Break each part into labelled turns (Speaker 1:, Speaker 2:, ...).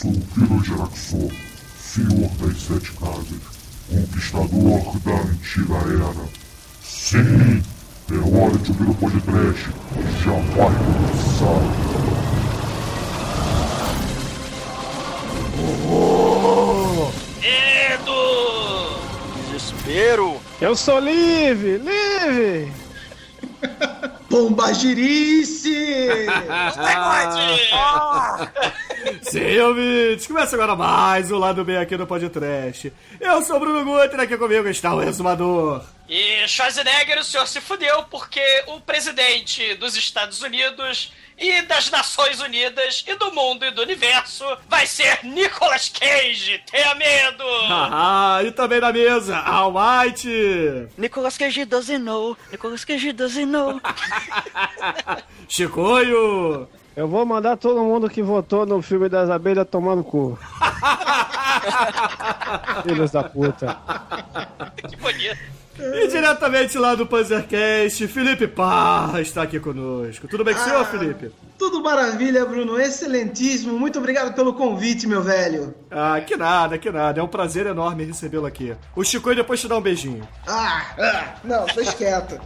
Speaker 1: sou o Kiro Jeraxor, senhor das sete casas, conquistador da antiga era. Sim, é hora de ouvir o podcast, já vai começar.
Speaker 2: Medo! Desespero!
Speaker 3: Eu sou Live! Live!
Speaker 4: Bombagirice!
Speaker 5: Sim, ouvintes, começa agora mais o Lado B aqui no Podcast. Eu sou o Bruno Guter, aqui comigo está o Resumador.
Speaker 2: E Schwarzenegger, o senhor se fudeu porque o presidente dos Estados Unidos e das Nações Unidas e do mundo e do universo vai ser Nicolas Cage. Tenha medo!
Speaker 5: Ah, e também na mesa, Almighty.
Speaker 6: Nicolas Cage doesn't know. Nicolas Cage doesn't know.
Speaker 5: Chicoio.
Speaker 3: Eu vou mandar todo mundo que votou no filme das abelhas tomar no cu. Filhos da puta.
Speaker 2: Que bonito.
Speaker 5: E diretamente lá do Panzercast, Felipe Parra está aqui conosco. Tudo bem com o senhor, Felipe?
Speaker 4: Tudo maravilha, Bruno. Excelentíssimo. Muito obrigado pelo convite, meu velho.
Speaker 5: Ah, que nada, que nada. É um prazer enorme recebê-lo aqui. O Chicoio depois te dá um beijinho.
Speaker 4: Ah, ah não, deixa quieto.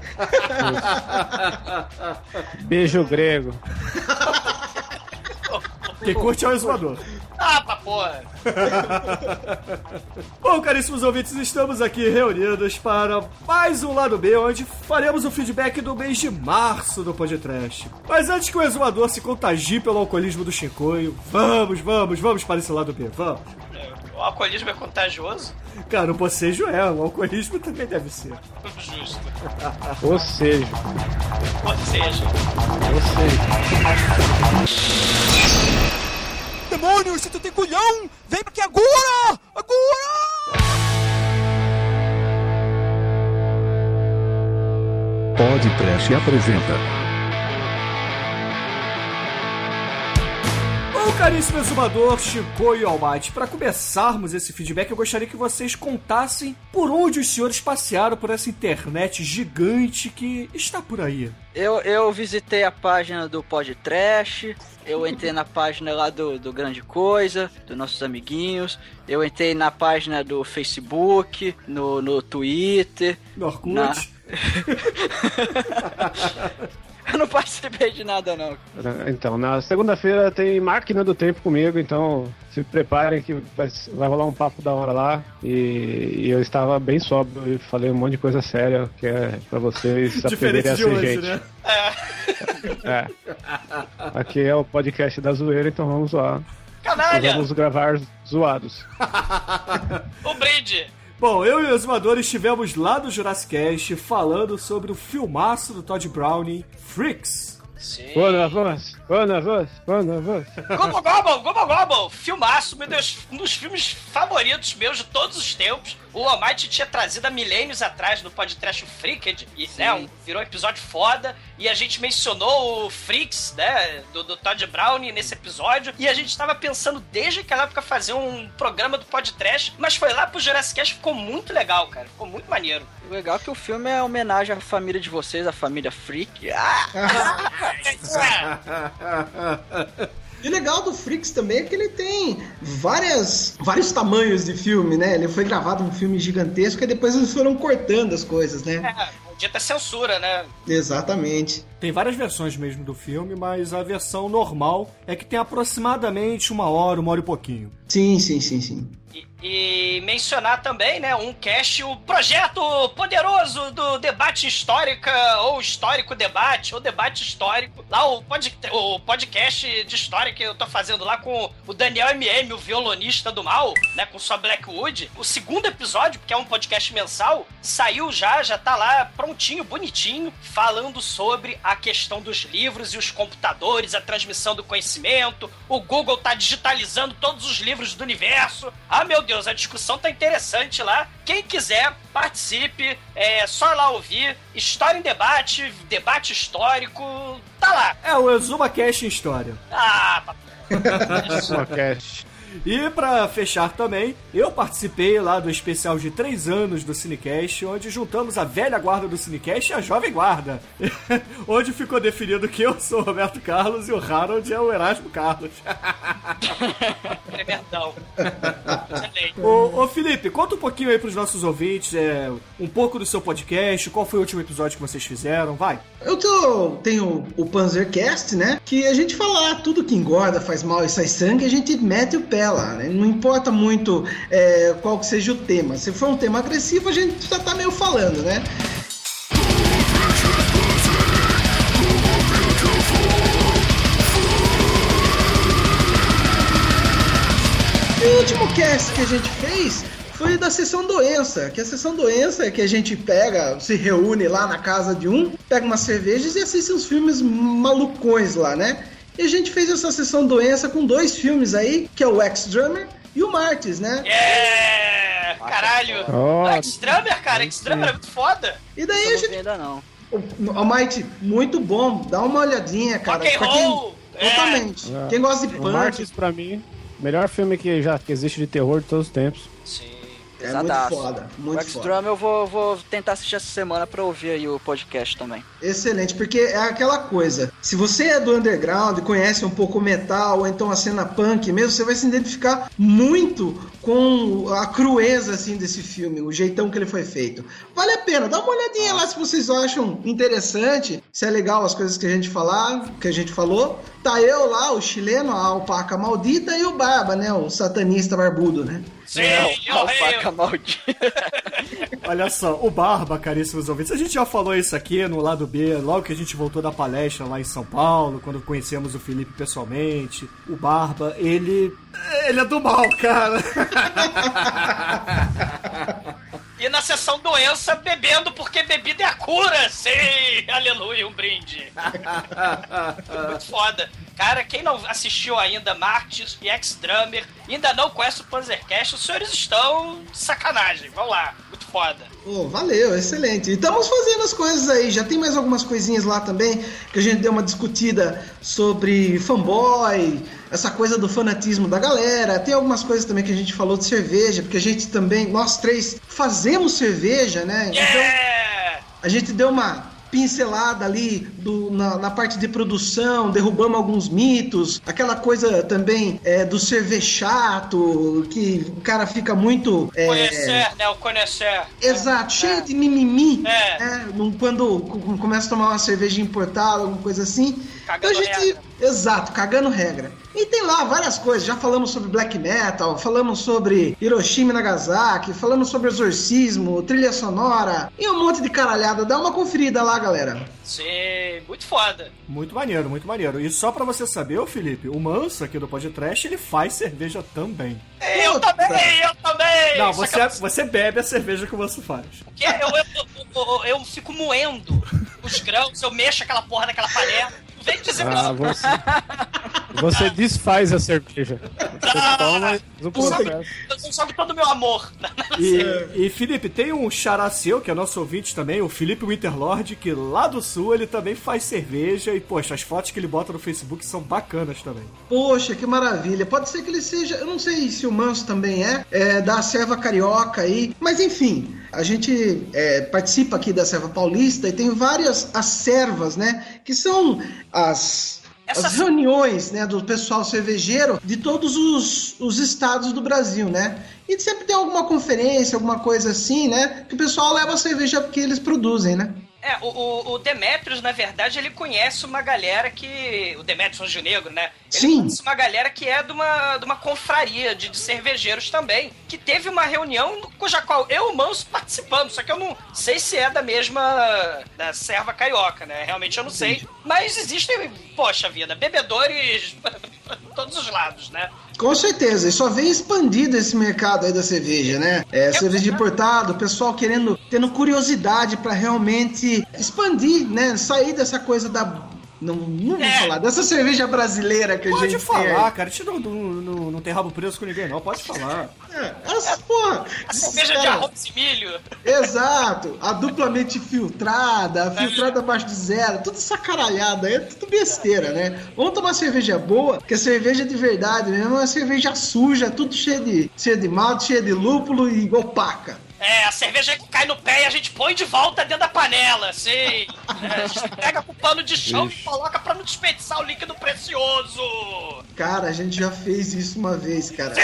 Speaker 3: Beijo grego.
Speaker 5: Quem curte é o exumador.
Speaker 2: Ah, pra porra!
Speaker 5: Bom, caríssimos ouvintes, estamos aqui reunidos para mais um lado B, onde faremos o feedback do mês de março do podcast. Mas antes que o exumador se contagie pelo alcoolismo do Chicoio, vamos, vamos, vamos para esse lado B, vamos.
Speaker 2: O alcoolismo é contagioso?
Speaker 5: Cara, o bocejo é, o alcoolismo também deve ser.
Speaker 2: Justo.
Speaker 3: Ou seja,
Speaker 2: Ou seja,
Speaker 3: ou seja.
Speaker 7: Demônio, se tu tem culhão, vem aqui agora! Agora!
Speaker 8: Podcast apresenta
Speaker 5: caríssimo exumador, Chicoio e Almighty, para começarmos esse feedback, eu gostaria que vocês contassem por onde os senhores passearam por essa internet gigante que está por aí.
Speaker 6: Eu, eu visitei a página do Podtrash, eu entrei na página lá do, do Grande Coisa, dos nossos amiguinhos, eu entrei na página do Facebook, no, no Twitter.
Speaker 5: No Orkut.
Speaker 6: Na- eu não participei de nada, não.
Speaker 3: Então, na segunda-feira tem máquina do tempo comigo, então se preparem que vai, vai rolar um papo da hora lá. E, e eu estava bem sóbrio e falei um monte de coisa séria que é pra vocês aprenderem a ser
Speaker 5: hoje,
Speaker 3: gente.
Speaker 5: né?
Speaker 3: É. Aqui é o podcast da zoeira, então vamos lá.
Speaker 2: canalha!
Speaker 3: Vamos gravar zoados.
Speaker 2: O brinde!
Speaker 5: Bom, eu e o exumador estivemos lá no Jurassic Cast falando sobre o filmaço do Todd Browning, Freaks.
Speaker 2: Sim.
Speaker 3: Boa na voz, boa na voz, boa na voz.
Speaker 2: Gobble Gobble, Gobble Gobble! Filmaço, meu Deus, um dos filmes favoritos meus de todos os tempos. O Almighty tinha trazido há milênios atrás no podcast o Freaked, e né, um- virou um episódio foda. E a gente mencionou o Freaks, né, do, do Todd Brown nesse episódio. E a gente tava pensando desde aquela época fazer um programa do podcast, mas foi lá pro Jurassic Cast, ficou muito legal, cara. Ficou muito maneiro.
Speaker 6: O legal é que o filme é homenagem à família de vocês, a família Freak. Ah,
Speaker 4: E o legal do Freaks também é que ele tem várias, vários tamanhos de filme, né? Ele foi gravado um filme gigantesco e depois eles foram cortando as coisas, né?
Speaker 2: É, dita censura, né?
Speaker 4: Exatamente.
Speaker 5: Tem várias versões mesmo do filme, mas a versão normal é que tem aproximadamente uma hora, uma hora e pouquinho.
Speaker 4: Sim, sim, sim, sim.
Speaker 2: E, mencionar também, né, um cast, o projeto poderoso do debate histórica, ou histórico debate, ou debate histórico. Lá o, pod, o podcast de história que eu tô fazendo lá com o Daniel MM, o violonista do mal, né, com sua Blackwood. O segundo episódio, que é um podcast mensal, saiu já, já tá lá prontinho, bonitinho, falando sobre a questão dos livros e os computadores, a transmissão do conhecimento. O Google tá digitalizando todos os livros do universo. Ah, meu Deus, a discussão tá interessante lá. Quem quiser, participe. É só ir lá ouvir. História em debate, debate histórico. Tá lá.
Speaker 5: É o Exuma Cash em história.
Speaker 2: Ah, papai.
Speaker 3: Podcast.
Speaker 5: E pra fechar também, eu participei lá do especial de 3 anos do Cinecast, onde juntamos a velha guarda do Cinecast e a jovem guarda. onde ficou definido que eu sou o Roberto Carlos e o Harold é o Erasmo Carlos.
Speaker 2: Tremendão. Excelente.
Speaker 5: ô, ô Felipe, conta um pouquinho aí pros nossos ouvintes, é, um pouco do seu podcast, qual foi o último episódio que vocês fizeram, vai.
Speaker 4: Eu tô, tenho o Panzercast, né? Que a gente fala ah, tudo que engorda, faz mal e sai sangue, a gente mete o pé lá, né? Não importa muito é, qual que seja o tema. Se for um tema agressivo, a gente já tá meio falando, né? E o último cast que a gente fez foi da sessão doença, que a sessão doença é que a gente pega, se reúne lá na casa de um, pega umas cervejas e assiste uns filmes malucões lá, né? E a gente fez essa sessão doença com dois filmes aí, que é o Ex-Drummer e o Martyrs, né?
Speaker 2: É! Caralho!
Speaker 3: Ó,
Speaker 2: X-Drummer, cara, X-Drummer é muito foda.
Speaker 4: E daí a
Speaker 6: não
Speaker 4: gente.
Speaker 6: ainda não.
Speaker 4: O Almighty, muito bom, dá uma olhadinha, cara.
Speaker 2: Rock and
Speaker 4: Pra quem-!
Speaker 2: É.
Speaker 4: Totalmente.
Speaker 3: É.
Speaker 4: Quem gosta de
Speaker 3: o
Speaker 4: punk,
Speaker 3: Martins, pra mim, melhor filme que já que existe de terror de todos os tempos.
Speaker 2: Sim.
Speaker 4: É muito foda.
Speaker 6: O
Speaker 4: Muito foda.
Speaker 6: X-Drum eu vou, vou tentar assistir essa semana pra ouvir aí o podcast também.
Speaker 4: Excelente, porque é aquela coisa. Se você é do underground, conhece um pouco o metal, ou então a cena punk mesmo, você vai se identificar muito com a crueza assim desse filme, o jeitão que ele foi feito. Vale a pena, dá uma olhadinha lá se vocês acham interessante, se é legal as coisas que a gente falar, que a gente falou. Tá eu lá, o chileno, a alpaca maldita e o Barba, né, o satanista barbudo, né?
Speaker 2: Sim,
Speaker 6: Não,
Speaker 2: eu,
Speaker 6: alfaca
Speaker 2: eu,
Speaker 6: maldita.
Speaker 5: Olha só, o Barba, caríssimos ouvintes, a gente já falou isso aqui no lado B, logo que a gente voltou da palestra lá em São Paulo, quando conhecemos o Felipe pessoalmente. O Barba, ele. Ele é do mal, cara.
Speaker 2: E na sessão doença, bebendo porque bebida é a cura. Sim, aleluia, um brinde. Muito foda. Cara, quem não assistiu ainda Martyrs e Ex-Drummer, e ainda não conhece o Panzercast, os senhores estão de sacanagem. Vamos lá, muito foda.
Speaker 4: Oh, valeu, excelente. E estamos fazendo as coisas aí. Já tem mais algumas coisinhas lá também que a gente deu uma discutida sobre fanboy, essa coisa do fanatismo da galera. Tem algumas coisas também que a gente falou de cerveja, porque a gente também, nós três, fazemos cerveja, né? Então
Speaker 2: Yeah!
Speaker 4: a gente deu uma pincelada ali do, na, na parte de produção, derrubamos alguns mitos, aquela coisa também é, do cerveja chato, que o cara fica muito. é,
Speaker 2: Conhecer, né? O conhecer.
Speaker 4: Exato, cheio de mimimi.
Speaker 2: É.
Speaker 4: né? Quando co- começa a tomar uma cerveja importada, alguma coisa assim.
Speaker 2: Cagando
Speaker 4: então a gente.
Speaker 2: regra.
Speaker 4: Exato, cagando regra. E tem lá várias coisas. Já falamos sobre black metal, falamos sobre Hiroshima e Nagasaki, falamos sobre exorcismo, trilha sonora e um monte de caralhada. Dá uma conferida lá, galera.
Speaker 2: Sim, muito foda.
Speaker 5: Muito maneiro, muito maneiro. E só pra você saber, ô Felipe, o Manso aqui do podcast, ele faz cerveja também.
Speaker 2: Eu
Speaker 4: Puta.
Speaker 2: também, eu também!
Speaker 5: Não, você,
Speaker 2: que
Speaker 5: você bebe a cerveja que o Manso faz.
Speaker 2: eu, eu, eu, eu- eu fico moendo os grãos, eu mexo aquela porra daquela panela. Vem dizer
Speaker 3: Ah, você. Você desfaz a cerveja. Você toma no processo.
Speaker 2: eu jogo todo o meu amor.
Speaker 5: E, e, Felipe, tem um xará seu, que é nosso ouvinte também, o Felipe Winterlord, que lá do sul ele também faz cerveja e, poxa, as fotos que ele bota no Facebook são bacanas também.
Speaker 4: Poxa, que maravilha. Pode ser que ele seja, eu não sei se o Manso também é, é da Serva Carioca aí, mas enfim, a gente é, participa aqui da Serva Paulista e tem várias as servas, né? Que são as. As reuniões né, do pessoal cervejeiro de todos os, os estados do Brasil, né? E sempre tem alguma conferência, alguma coisa assim, né? Que o pessoal leva a cerveja que eles produzem, né?
Speaker 2: É, o, o, Demetrius, na verdade, ele conhece uma galera que. O Demetrius Anjo Negro, né? Ele
Speaker 4: Sim.
Speaker 2: conhece uma galera que é de uma, de uma confraria de, de cervejeiros também. Que teve uma reunião cuja qual eu e o Manso participamos. Só que eu não sei se é da mesma. da serva carioca, né? Realmente eu não sei. Mas existem, poxa vida, bebedores todos os lados, né?
Speaker 4: Com certeza, e só vem expandido esse mercado aí da cerveja, né? É, cerveja importada, o pessoal querendo, tendo curiosidade pra realmente expandir, né? Sair dessa coisa da Não, não vou
Speaker 2: É.
Speaker 4: falar. Dessa cerveja brasileira que a
Speaker 5: Pode
Speaker 4: gente
Speaker 5: falar, cara. A gente não, não, não, não tem rabo preso com ninguém, não. Pode falar.
Speaker 4: É, essa, porra.
Speaker 2: A cerveja de arroz e milho.
Speaker 4: Exato. A duplamente filtrada, a filtrada abaixo de zero. Tudo essa caralhada aí, é tudo besteira, né? Vamos tomar cerveja boa, que a cerveja de verdade mesmo é uma cerveja suja, tudo cheio de, cheio de malte, cheio de lúpulo e opaca.
Speaker 2: É, a cerveja que cai no pé e a gente põe de volta dentro da panela, assim. É, a gente pega com o pano de chão e coloca pra não desperdiçar o líquido precioso.
Speaker 4: Cara, a gente já fez isso uma vez, cara.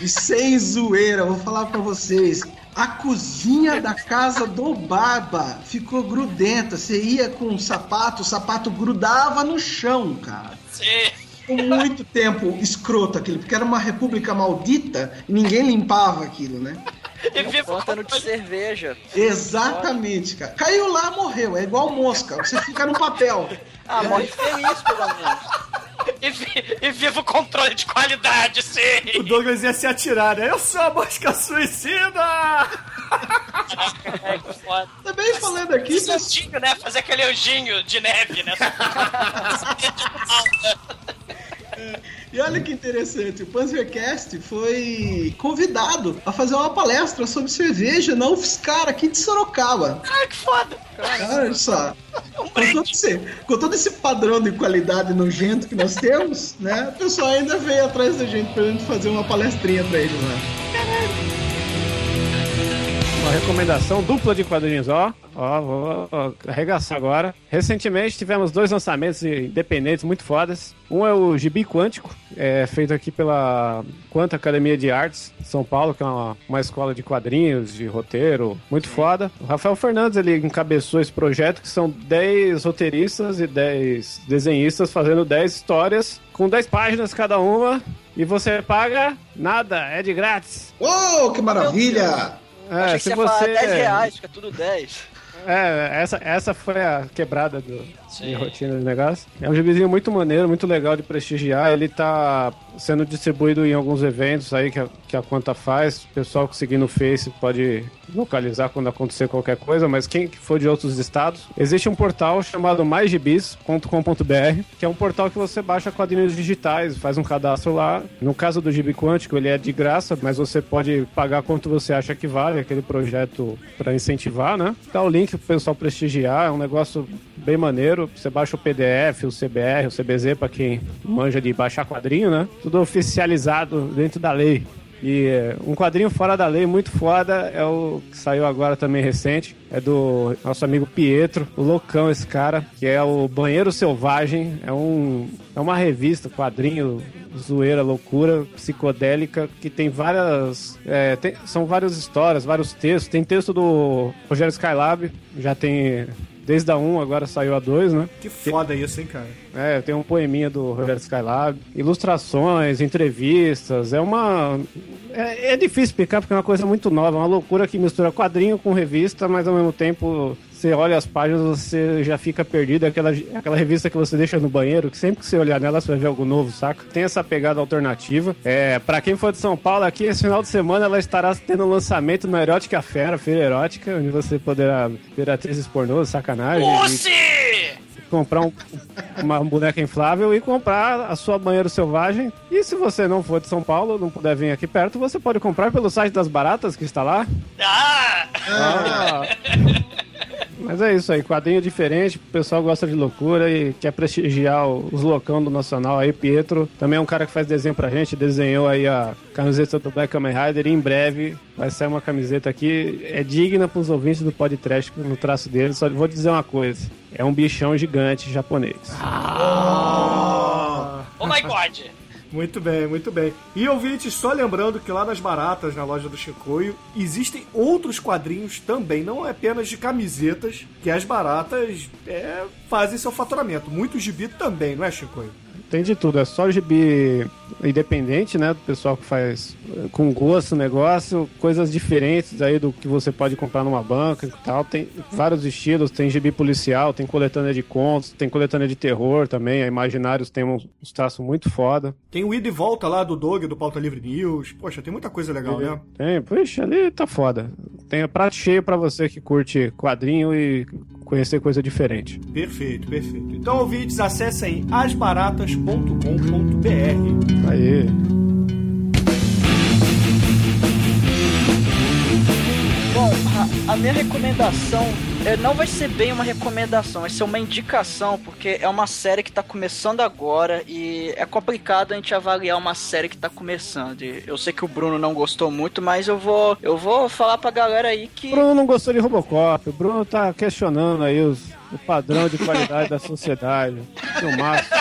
Speaker 4: E sem zoeira, vou falar pra vocês. A cozinha da casa do Barba ficou grudenta. Você ia com um sapato, o sapato grudava no chão, cara.
Speaker 2: Sim.
Speaker 4: Ficou muito tempo escroto aquilo, porque era uma república maldita e ninguém limpava aquilo, né?
Speaker 2: E viva
Speaker 6: Pântano de cerveja.
Speaker 4: Exatamente, cara. Caiu lá, morreu. É igual mosca. Você fica no papel.
Speaker 6: Ah, morre feliz, pelo menos.
Speaker 2: E, vi- e viva o controle de qualidade,
Speaker 5: O
Speaker 2: sim.
Speaker 5: Douglas ia se atirar, né? Eu sou a mosca suicida!
Speaker 2: É, que foda.
Speaker 4: Também falando aqui,
Speaker 2: Esse anjinho, né? Fazer aquele anjinho de neve, né?
Speaker 4: E olha que interessante, o Panzercast foi convidado a fazer uma palestra sobre cerveja na UFSCar aqui de Sorocaba.
Speaker 2: Ai, que foda.
Speaker 4: Olha só,
Speaker 2: Um
Speaker 4: com todo, esse, com todo esse padrão de qualidade nojento que nós temos, né? O pessoal ainda veio atrás da gente pra gente fazer uma palestrinha pra eles lá.
Speaker 3: Uma recomendação dupla de quadrinhos, ó. Ó, vou ó, arregaçar agora. Recentemente tivemos dois lançamentos independentes muito fodas. Um é o Gibi Quântico, é, feito aqui pela Quanta Academia de Artes de São Paulo, que é uma, uma escola de quadrinhos, de roteiro, muito foda. O Rafael Fernandes, ele encabeçou esse projeto, que são 10 roteiristas e 10 desenhistas fazendo 10 histórias, com 10 páginas cada uma, e você paga nada, é de grátis.
Speaker 4: Uou, que maravilha!
Speaker 3: É,
Speaker 6: Achei que
Speaker 3: se
Speaker 6: você ia falar
Speaker 3: você
Speaker 6: 10 reais, fica tudo 10.
Speaker 3: É, essa, essa foi a quebrada do, de rotina do negócio. É um gibizinho muito maneiro, muito legal de prestigiar. Ele tá sendo distribuído em alguns eventos aí que a, que a Quanta faz. O pessoal que seguir no Face pode localizar quando acontecer qualquer coisa, mas quem for de outros estados, existe um portal chamado maisgibis.com.br, que é um portal que você baixa quadrinhos digitais, faz um cadastro lá. No caso do Gibi Quântico, ele é de graça, mas você pode pagar quanto você acha que vale aquele projeto para incentivar, né? Dá o link pro pessoal prestigiar, é um negócio bem maneiro. Você baixa o PDF, o CBR, o CBZ para quem manja de baixar quadrinho, né? Tudo oficializado dentro da lei. E é, um quadrinho fora da lei muito foda é o que saiu agora também recente. É do nosso amigo Pietro, o loucão esse cara, que é o Banheiro Selvagem. É, um, é uma revista, quadrinho, zoeira, loucura, psicodélica, que tem várias. é, tem- são várias histórias, vários textos. Tem texto do Rogério Skylab, já tem. Desde a 1, agora saiu a 2, né?
Speaker 5: Que foda isso, hein, cara?
Speaker 3: É, tem um poeminha do Rogério Skylab, ilustrações, entrevistas, é uma... É, é difícil explicar porque é uma coisa muito nova, é uma loucura que mistura quadrinho com revista, mas ao mesmo tempo você olha as páginas, você já fica perdido, é aquela, é aquela revista que você deixa no banheiro, que sempre que você olhar nela você vai ver algo novo, saca? Tem essa pegada alternativa. É, para quem for de São Paulo, aqui esse final de semana ela estará tendo um lançamento no Erótica Fera, Feira Erótica, onde você poderá ver atrizes pornôs, sacanagem. e-
Speaker 2: Pussy!
Speaker 3: comprar um- uma boneca inflável e comprar a sua banheiro selvagem. E se você não for de São Paulo, não puder vir aqui perto, você pode comprar pelo site das baratas que está lá.
Speaker 2: Ah!
Speaker 3: Ah. Mas é isso aí, quadrinho diferente, o pessoal gosta de loucura e quer prestigiar os loucão do Nacional aí, Pietro. Também é um cara que faz desenho pra gente, desenhou aí a camiseta do Black Kamen Rider e em breve vai sair uma camiseta aqui, é digna pros ouvintes do podcast no traço dele, só vou dizer uma coisa, é um bichão gigante japonês.
Speaker 2: Oh my god!
Speaker 5: Muito bem, muito bem. E ouvintes, só lembrando que lá nas Baratas, na loja do Chicoio, existem outros quadrinhos também, não é apenas de camisetas, que as Baratas é, fazem seu faturamento. Muito gibi também, não é, Chicoio?
Speaker 3: Tem de tudo, é só gibi independente, né? Do pessoal que faz eh, com gosto o negócio, coisas diferentes aí do que você pode comprar numa banca e tal. Tem vários estilos, tem gibi policial, tem coletânea de contos, tem coletânea de terror também. A Imaginários tem uns, traços muito foda.
Speaker 5: Tem o ida e volta lá do Dog, do Pauta Livre News. Poxa, tem muita coisa legal, né?
Speaker 3: Tem, puxa, ali tá foda. Tem prato cheio pra você que curte quadrinho e conhecer coisa diferente.
Speaker 5: Perfeito, perfeito. Então, ouvintes, acessem asbaratas.com.br.
Speaker 3: Aí.
Speaker 6: Bom, a, minha recomendação é, não vai ser bem uma recomendação, vai ser uma indicação, porque é uma série que tá começando agora e é complicado a gente avaliar uma série que tá começando. E eu sei que o Bruno não gostou muito, mas eu vou, eu vou falar pra galera aí que.
Speaker 3: O Bruno não gostou de Robocop, o Bruno tá questionando aí os, o padrão de qualidade da sociedade. Filmaço.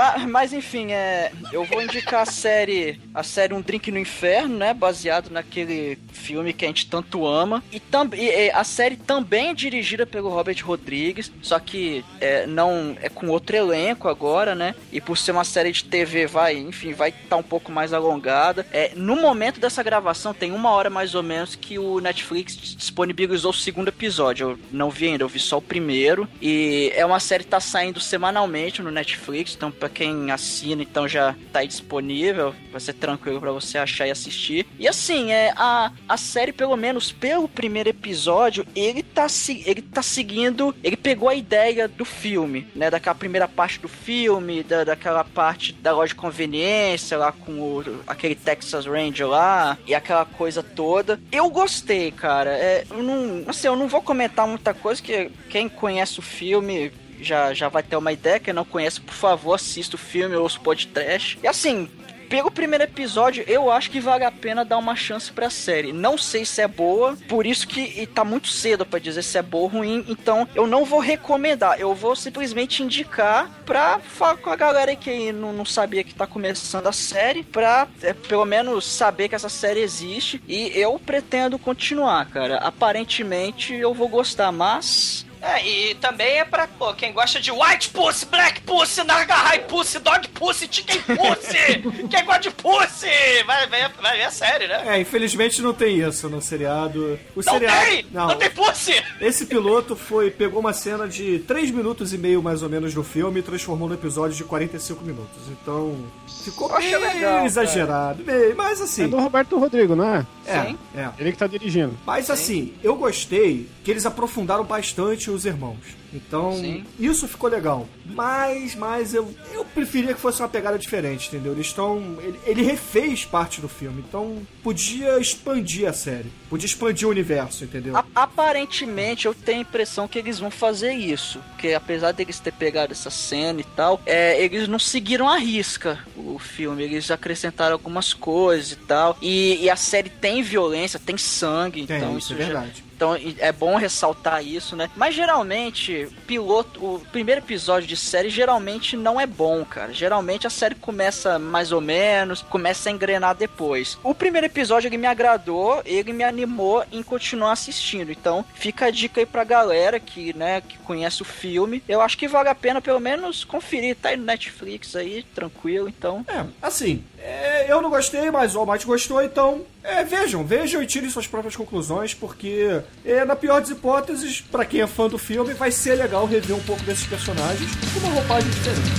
Speaker 6: Mas, mas, enfim, é, eu vou indicar a série, a série Um Drink no Inferno, né, baseado naquele filme que a gente tanto ama. E, tam, e a série também é dirigida pelo Robert Rodrigues, só que é, não é com outro elenco agora, né? E por ser uma série de TV, vai, enfim, vai estar tá um pouco mais alongada. É, no momento dessa gravação, tem uma hora mais ou menos que o Netflix disponibilizou o segundo episódio. Eu não vi ainda, eu vi só o primeiro. E é uma série que tá saindo semanalmente no Netflix, então para quem assina, então já tá aí disponível, vai ser tranquilo para você achar e assistir. E assim, é a, a série pelo menos pelo primeiro episódio, ele tá ele tá seguindo, ele pegou a ideia do filme, né, daquela primeira parte do filme, da, daquela parte da loja de conveniência lá com o, aquele Texas Ranger lá e aquela coisa toda. Eu gostei, cara. É, eu não, assim, eu não vou comentar muita coisa que quem conhece o filme já, já vai ter uma ideia. Quem não conhece, por favor, assista o filme ou os podcast. E assim, pelo primeiro episódio, eu acho que vale a pena dar uma chance pra série. Não sei se é boa, por isso que tá muito cedo para dizer se é boa ou ruim, então eu não vou recomendar, eu vou simplesmente indicar pra falar com a galera que não, não sabia que tá começando a série, pra é, pelo menos saber que essa série existe e eu pretendo continuar, cara. Aparentemente eu vou gostar, mas
Speaker 2: é, e também é pra pô, quem gosta de white pussy, black pussy, naga high pussy, dog pussy, chicken pussy. quem gosta de pussy vai ver, vai ver a série, né?
Speaker 5: É, infelizmente não tem isso no seriado. O
Speaker 2: não
Speaker 5: seriado,
Speaker 2: tem! Não, não tem pussy!
Speaker 5: Esse piloto foi pegou uma cena de 3 minutos e meio mais ou menos do filme e transformou no episódio de 45 minutos. Então, ficou bem legal, exagerado, bem, mas assim.
Speaker 3: É do Roberto Rodrigo, não é?
Speaker 5: É, Sim. é.
Speaker 3: Ele que tá dirigindo.
Speaker 5: Mas Sim. assim, eu gostei que eles aprofundaram bastante os irmãos. Então, Sim. isso ficou legal. Mas, mas eu, eu preferia que fosse uma pegada diferente, entendeu? Eles estão. Ele, ele, refez parte do filme, então podia expandir a série. Podia expandir o universo, entendeu?
Speaker 6: A, aparentemente, eu tenho a impressão que eles vão fazer isso. Porque apesar deles ter pegado essa cena e tal, é, eles não seguiram a risca o filme. Eles acrescentaram algumas coisas e tal. E, e a série tem violência, tem sangue,
Speaker 5: tem,
Speaker 6: então
Speaker 5: isso, isso é verdade.
Speaker 6: Então é bom ressaltar isso, né? Mas geralmente, piloto, o primeiro episódio de série geralmente não é bom, cara. Geralmente a série começa mais ou menos, começa a engrenar depois. O primeiro episódio ele me agradou, ele me animou em continuar assistindo. Então, fica a dica aí pra galera que, né, que conhece o filme. Eu acho que vale a pena pelo menos conferir, tá aí no Netflix aí, tranquilo, então.
Speaker 5: É, assim, é, eu não gostei, mas o Almighty gostou, então é, vejam, vejam e tirem suas próprias conclusões, porque é, na pior das hipóteses, para quem é fã do filme, vai ser legal rever um pouco desses personagens com uma roupagem diferente.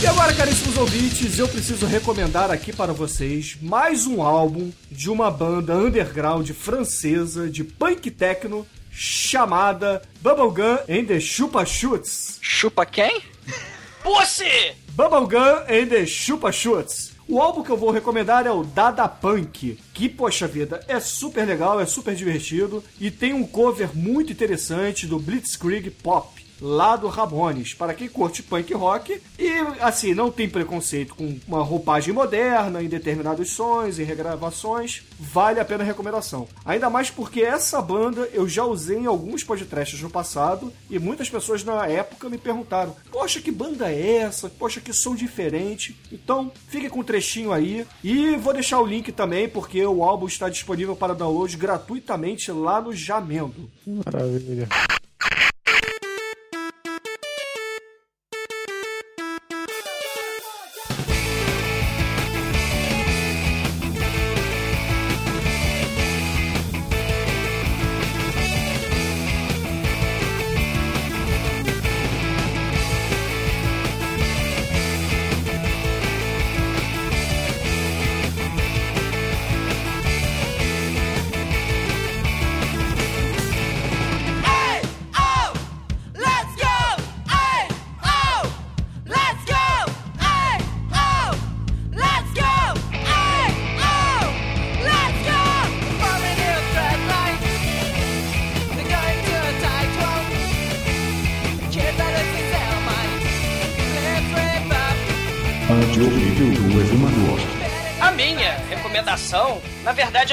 Speaker 5: E agora, caríssimos ouvintes, eu preciso recomendar aqui para vocês mais um álbum de uma banda underground francesa de punk techno chamada Bubblegum and the Chupa Shoots.
Speaker 6: Chupa quem?
Speaker 2: Pussy!
Speaker 5: Bubblegum and the Chupa Shoots. O álbum que eu vou recomendar é o Dada Punk, que, poxa vida, é super legal, é super divertido e tem um cover muito interessante do Blitzkrieg Pop lá do Ramones, para quem curte punk rock e, assim, não tem preconceito com uma roupagem moderna em determinados sons, em regravações, vale a pena a recomendação. Ainda mais porque essa banda eu já usei em alguns podcasts no passado e muitas pessoas na época me perguntaram: Poxa, que banda é essa? Poxa, que som diferente. Então, fique com um trechinho aí e vou deixar o link também porque o álbum está disponível para download gratuitamente lá no Jamendo.
Speaker 3: Maravilha.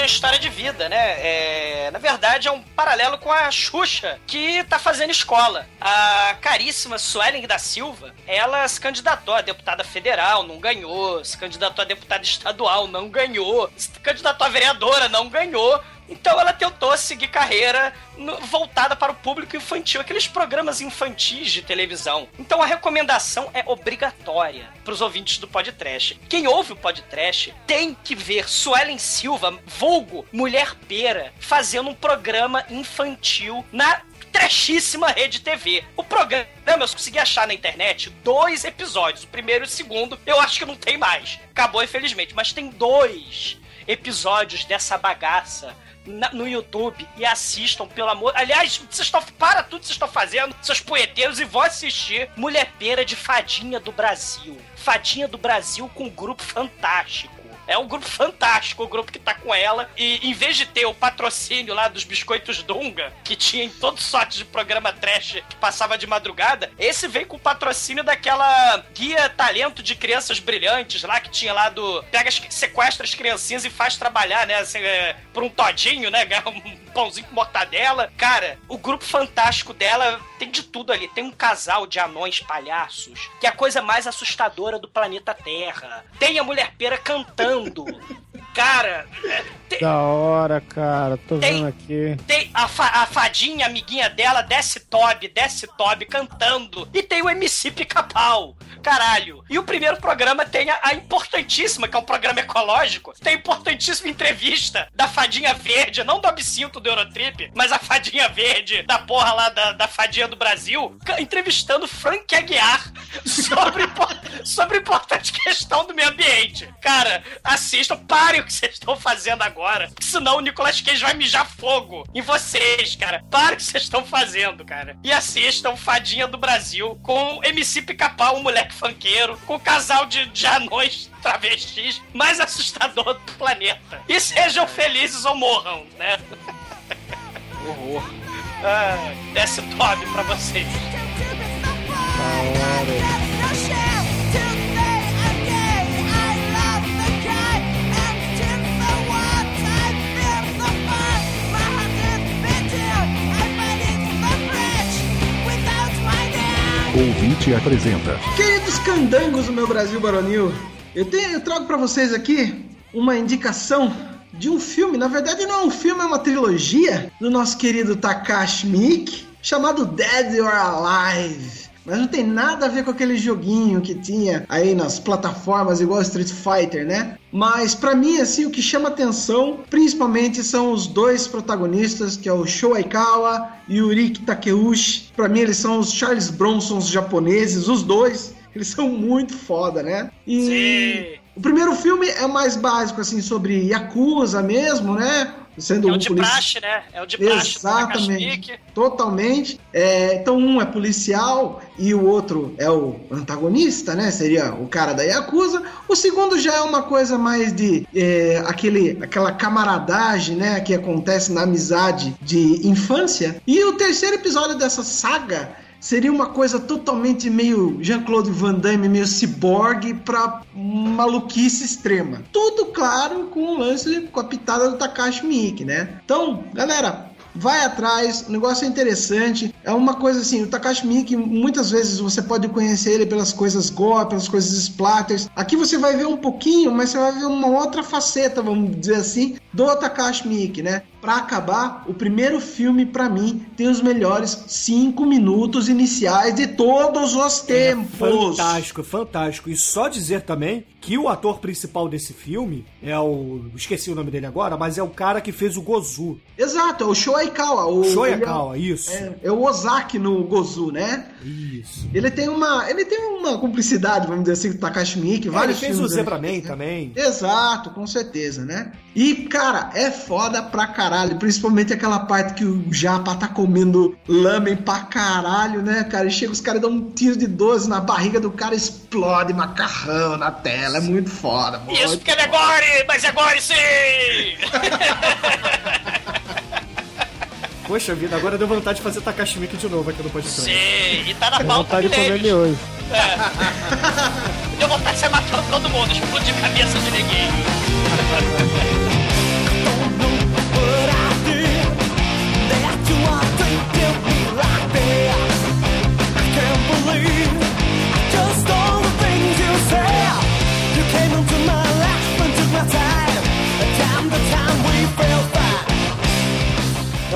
Speaker 2: História de vida, né? É, na verdade, é um paralelo com a Xuxa, que tá fazendo escola. A caríssima Suelen da Silva, ela se candidatou a deputada federal, não ganhou. Se candidatou a deputada estadual, não ganhou. Se candidatou a vereadora, não ganhou. Então ela tentou seguir carreira no- voltada para o público infantil, aqueles programas infantis de televisão. Então a recomendação é obrigatória para os ouvintes do podcast. Quem ouve o podcast tem que ver Suelen Silva, vulgo Mulher Pera, fazendo um programa infantil na trashíssima rede TV. O programa eu consegui achar na internet dois episódios. O primeiro e o segundo, eu acho que não tem mais. Acabou, infelizmente. Mas tem dois episódios dessa bagaça na- no YouTube e assistam, pelo amor. Aliás, vocês estão. Para tudo que vocês estão fazendo, seus poeteiros, e vão assistir Mulher Pera de Fadinha do Brasil. Fadinha do Brasil com um grupo fantástico. É um grupo fantástico, o grupo que tá com ela. E em vez de ter o patrocínio lá dos biscoitos Dunga, que tinha em todo sorte de programa trash que passava de madrugada, esse veio com o patrocínio daquela guia talento de crianças brilhantes lá, que tinha lá do. Pega, sequestra as criancinhas e faz trabalhar, né? Assim, é, por um todinho, né? pãozinho com mortadela. Cara, o grupo fantástico dela tem de tudo ali. Tem um casal de anões palhaços, que é a coisa mais assustadora do planeta Terra. Tem a mulher pera cantando. Cara, é, tem,
Speaker 3: Da hora, cara. Tô
Speaker 2: Tem-
Speaker 3: vendo aqui.
Speaker 2: tem a, fa- a fadinha, amiguinha dela, desce Toby, desce Toby cantando. E tem o MC Pica-Pau. Caralho. E o primeiro programa tem a, a importantíssima, que é um programa ecológico, tem a importantíssima entrevista da fadinha verde, não do absinto do Eurotrip, mas a fadinha verde da porra lá da, da fadinha do Brasil, entrevistando Frank Aguiar sobre, sobre importante questão do meio ambiente. Cara, assistam, parem o que vocês estão fazendo agora, senão o Nicolas Cage vai mijar fogo em vocês, cara. Parem o que vocês estão fazendo, cara. E assistam Fadinha do Brasil com o MC Pica-Pau, um moleque funkeiro, com o casal de, de anões travestis mais assustador do planeta. E sejam felizes ou morram, né?
Speaker 6: Horror.
Speaker 2: Ah, desce top pra vocês.
Speaker 8: Ouvinte apresenta.
Speaker 4: Queridos candangos do meu Brasil baronil, eu, tenho, eu trago pra vocês aqui uma indicação de um filme. Na verdade, não é um filme, é uma trilogia do nosso querido Takashi Miike, chamado Dead or Alive. Mas não tem nada a ver com aquele joguinho que tinha aí nas plataformas igual Street Fighter, né? Mas pra mim, assim, o que chama atenção, principalmente, são os dois protagonistas, que é o Sho Aikawa e o Riki Takeuchi. Pra mim, eles são os Charles Bronsons japoneses, os dois. Eles são muito foda, né? E
Speaker 2: Sim.
Speaker 4: o primeiro filme é mais básico, assim, sobre Yakuza mesmo, né? Sendo
Speaker 2: É o
Speaker 4: um
Speaker 2: de
Speaker 4: polici-
Speaker 2: praxe, né? É o de praxe Takashi
Speaker 4: Exatamente. Totalmente. É, então um é policial e o outro é o antagonista, né? Seria o cara da Yakuza. O segundo já é uma coisa mais de é, aquele, aquela camaradagem, né? Que acontece na amizade de infância. E o terceiro episódio dessa saga seria uma coisa totalmente meio Jean-Claude Van Damme, meio ciborgue pra maluquice extrema. Tudo claro com o lance com a pitada do Takashi Miike, né? Então, galera, Vai atrás, o negócio é interessante. É uma coisa assim, o Takashi Miike, muitas vezes você pode conhecer ele pelas coisas gore, pelas coisas splatters. Aqui você vai ver um pouquinho, mas você vai ver uma outra faceta, vamos dizer assim, do Takashi Miike, né? Pra acabar, o primeiro filme, pra mim, tem os melhores cinco minutos iniciais de todos os tempos.
Speaker 5: Fantástico, fantástico. E só dizer também que o ator principal desse filme é o. Esqueci o nome dele agora, mas é o cara que fez o Gozu.
Speaker 4: Exato, é o Shoaikawa. O,
Speaker 5: Shoyakawa,
Speaker 4: ele
Speaker 5: isso.
Speaker 4: É, é o Ozaki no Gozu, né?
Speaker 5: Isso.
Speaker 4: Ele tem uma, ele tem uma cumplicidade, vamos dizer assim, com o Takashi Miike,
Speaker 5: É, ele
Speaker 4: vários
Speaker 5: fez o
Speaker 4: filmes, né?
Speaker 5: Zebraman também.
Speaker 4: Exato, com certeza, né? E, cara, é foda pra caralho, principalmente aquela parte que o Japa tá comendo lamen pra caralho, né, cara? E chega os caras dão um tiro de 12 na barriga do cara, explode macarrão na tela, é muito foda,
Speaker 2: Isso
Speaker 4: muito
Speaker 2: porque ele é gore, mas é gore sim!
Speaker 5: Poxa vida, agora deu vontade de fazer Takashi Miike de novo aqui no podcast.
Speaker 2: sim, e tá na pauta
Speaker 3: vontade de comer ele hoje.
Speaker 2: Deu vontade de sair matando todo mundo, explodir cabeça de ninguém.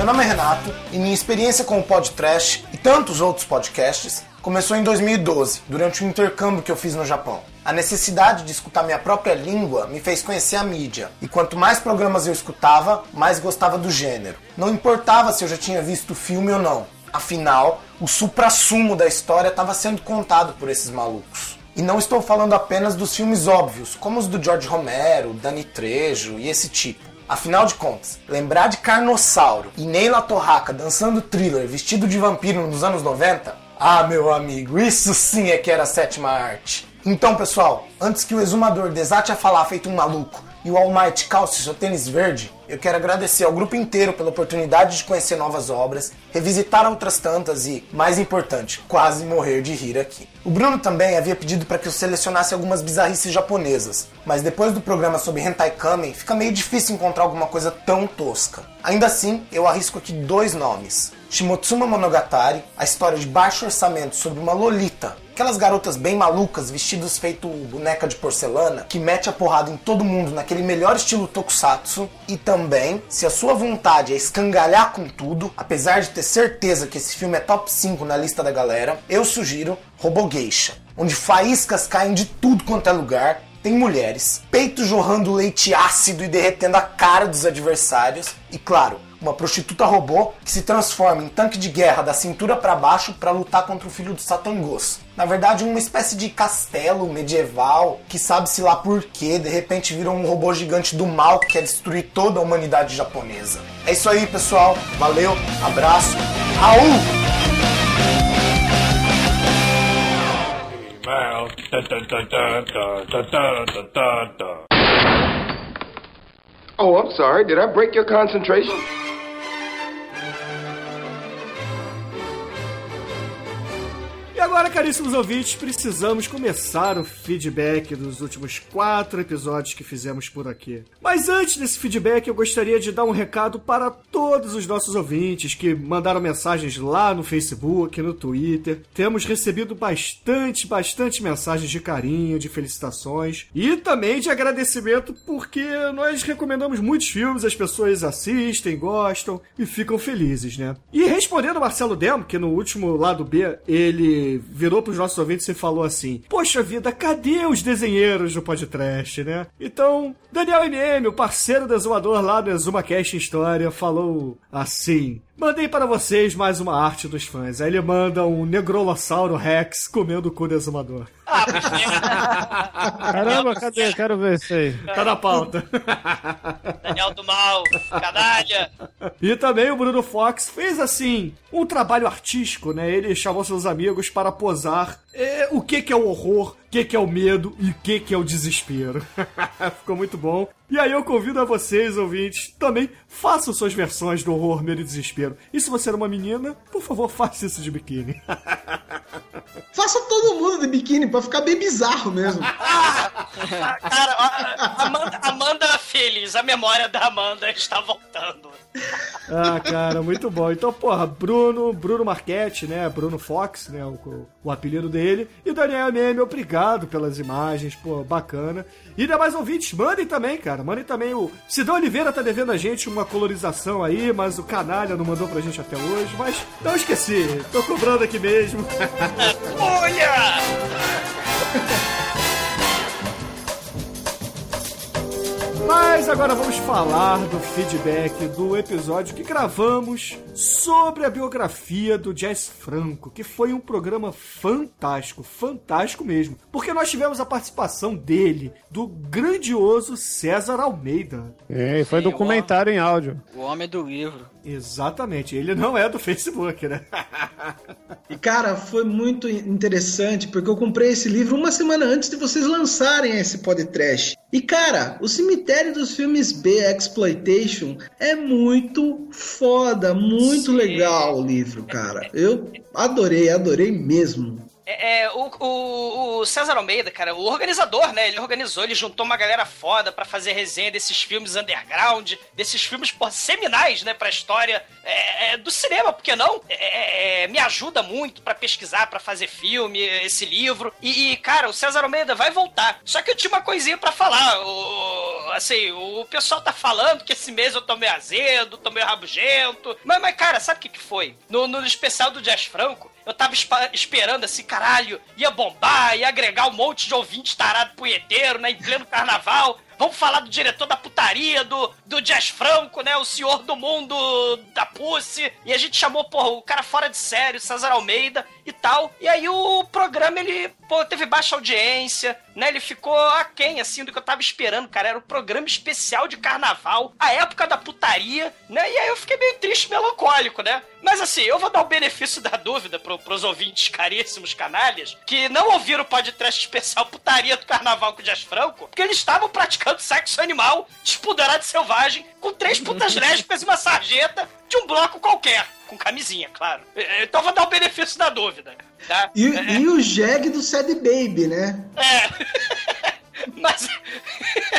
Speaker 9: Meu nome é Renato e minha experiência com o podcast e tantos outros podcasts começou em 2012, durante um intercâmbio que eu fiz no Japão. A necessidade de escutar minha própria língua me fez conhecer a mídia, e quanto mais programas eu escutava, mais gostava do gênero. Não importava se eu já tinha visto o filme ou não, afinal, o supra-sumo da história estava sendo contado por esses malucos. E não estou falando apenas dos filmes óbvios, como os do George Romero, Dani Trejo e esse tipo. Afinal de contas, lembrar de Carnossauro e Neila Torraca dançando thriller vestido de vampiro nos anos 90? Ah, meu amigo, isso sim é que era a sétima arte. Então, pessoal, antes que o exumador desate a falar feito um maluco e o Almighty calce seu tênis verde, eu quero agradecer ao grupo inteiro pela oportunidade de conhecer novas obras, revisitar outras tantas e, mais importante, quase morrer de rir aqui. O Bruno também havia pedido para que eu selecionasse algumas bizarrices japonesas, mas depois do programa sobre Hentai Kamen, fica meio difícil encontrar alguma coisa tão tosca. Ainda assim, eu arrisco aqui dois nomes. Shimotsuma Monogatari, a história de baixo orçamento sobre uma lolita, aquelas garotas bem malucas, vestidas feito boneca de porcelana, que mete a porrada em todo mundo naquele melhor estilo tokusatsu, e também, se a sua vontade é escangalhar com tudo, apesar de ter certeza que esse filme é top 5 na lista da galera, eu sugiro Robogeisha, onde faíscas caem de tudo quanto é lugar, tem mulheres, peitos jorrando leite ácido e derretendo a cara dos adversários, e claro, uma prostituta robô que se transforma em tanque de guerra da cintura para baixo para lutar contra o filho do Satangos. Na verdade, uma espécie de castelo medieval que sabe-se lá por quê, de repente virou um robô gigante do mal que quer destruir toda a humanidade japonesa. É isso aí, pessoal. Valeu, abraço. Raul!
Speaker 10: Oh, I'm sorry. Did I break your concentration?
Speaker 5: E agora, caríssimos ouvintes, precisamos começar o feedback dos últimos quatro episódios que fizemos por aqui. Mas antes desse feedback, eu gostaria de dar um recado para todos os nossos ouvintes que mandaram mensagens lá no Facebook, no Twitter. Temos recebido bastante, bastante mensagens de carinho, de felicitações e também de agradecimento porque nós recomendamos muitos filmes, as pessoas assistem, gostam e ficam felizes, né? E respondendo ao Marcelo Demo, que no último lado B ele virou pros nossos ouvintes e falou assim: Poxa vida, cadê os desenheiros do podcast, né? Então, Daniel MM, o parceiro do exumador lá do Exuma Cast História, falou assim: Mandei para vocês mais uma arte dos fãs. Aí ele manda um Negrolossauro Rex comendo o cu do exumador.
Speaker 3: Caramba, cadê? Quero ver isso aí.
Speaker 5: Tá na pauta.
Speaker 2: Daniel do Mal, canalha.
Speaker 5: E também o Bruno Fox fez assim um trabalho artístico, né? Ele chamou seus amigos para posar é, o que, que é o horror, que, que é o medo e o que, que é o desespero. Ficou muito bom. E aí eu convido a vocês, ouvintes, também façam suas versões do horror, medo e desespero. E se você é uma menina, por favor, faça isso de biquíni.
Speaker 4: Faça todo mundo de biquíni pra ficar bem bizarro mesmo.
Speaker 2: Cara, Amanda, Amanda feliz, a memória da Amanda está voltando.
Speaker 5: Ah, cara, muito bom. Então, porra, Bruno, Bruno Marchetti, né? Bruno Fox, né? O, o apelido dele. E Daniel Meme, obrigado pelas imagens, pô, bacana. E demais ouvintes, mandem também, cara. Mandem também o. Cidão Oliveira tá devendo a gente uma colorização aí, mas o canalha não mandou pra gente até hoje. Mas não esqueci, tô cobrando aqui mesmo.
Speaker 2: Olha!
Speaker 5: Mas agora vamos falar do feedback do episódio que gravamos sobre a biografia do Jazz Franco, que foi um programa fantástico, fantástico mesmo, porque nós tivemos a participação dele, do grandioso César Almeida.
Speaker 3: É, e foi
Speaker 6: Sim,
Speaker 3: documentário em áudio.
Speaker 6: O homem do livro.
Speaker 5: Exatamente, ele não é do Facebook, né?
Speaker 4: E cara, foi muito interessante porque eu comprei esse livro uma semana antes de vocês lançarem esse podcast. E cara, o cemitério dos filmes B Exploitation é muito foda, muito
Speaker 2: Sim.
Speaker 4: legal o livro, cara. Eu adorei, adorei mesmo.
Speaker 2: É, é, o, o, o César Almeida, cara, o organizador, né? Ele organizou, ele juntou uma galera foda pra fazer resenha desses filmes underground, desses filmes pô, seminais, né, pra história é, é, do cinema, por que não? É, é, me ajuda muito pra pesquisar, pra fazer filme, esse livro. E, e, cara, o César Almeida vai voltar. Só que eu tinha uma coisinha pra falar. O, assim, o pessoal tá falando que esse mês eu tô meio azedo, tô meio rabugento. Mas, mas cara, sabe o que, que foi? No, no especial do Jazz Franco, eu tava esperando assim, caralho, ia bombar, ia agregar um monte de ouvinte tarado punheteiro, né, em pleno carnaval. Vamos falar do diretor da putaria, do, do Jazz Franco, né? O senhor do mundo da Pussy. E a gente chamou, porra, o cara fora de série, o César Almeida e tal. E aí o programa, ele, pô, teve baixa audiência, né? Ele ficou aquém, assim, do que eu tava esperando, cara. Era um programa especial de carnaval, a época da putaria, né? E aí eu fiquei meio triste, melancólico, né? Mas assim, eu vou dar o benefício da dúvida pro, pros ouvintes caríssimos canalhas que não ouviram o podcast especial Putaria do Carnaval com o Jazz Franco, porque eles estavam praticando sexo animal, despoderado selvagem, com três putas lésbicas e uma sarjeta de um bloco qualquer. Com camisinha, claro. É, Então eu vou dar o benefício da dúvida. Tá?
Speaker 4: E, e o Jeg do Sad Baby, né?
Speaker 2: É. Mas.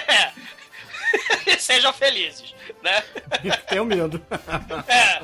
Speaker 2: É. Sejam felizes, né?
Speaker 5: Tenho medo.
Speaker 2: É.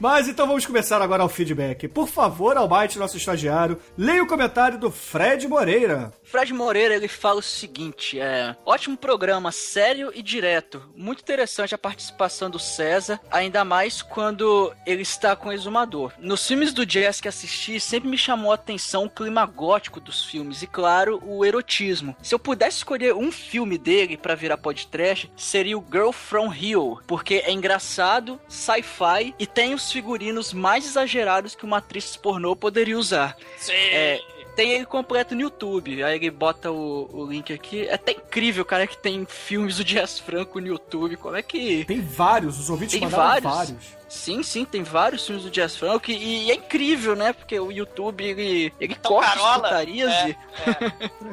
Speaker 5: Mas então vamos começar agora ao feedback. Por favor, Almighty, nosso estagiário, leia o comentário do Fred Moreira.
Speaker 6: Fred Moreira ele fala o seguinte: é ótimo programa, sério e direto. Muito interessante a participação do César, ainda mais quando ele está com o exumador. Nos filmes do Jazz que assisti, sempre me chamou a atenção o clima gótico dos filmes e, claro, o erotismo. Se eu pudesse escolher um filme dele para virar podcast, seria o Girl from Hell, porque é engraçado, sci-fi e tem os figurinos mais exagerados que uma atriz pornô poderia usar.
Speaker 2: Sim.
Speaker 6: É, tem ele completo no YouTube. Aí ele bota o, o link aqui. É até incrível, cara, que tem filmes do Jazz Franco no YouTube. Como é que.
Speaker 5: Tem vários, os ouvintes
Speaker 6: Tem vários.
Speaker 5: vários.
Speaker 6: Sim, sim, tem vários filmes do Jazz Franco e, e é incrível, né? Porque o YouTube ele, ele
Speaker 2: Então,
Speaker 6: corta as
Speaker 2: Carola,
Speaker 6: putarias
Speaker 2: é,
Speaker 6: e.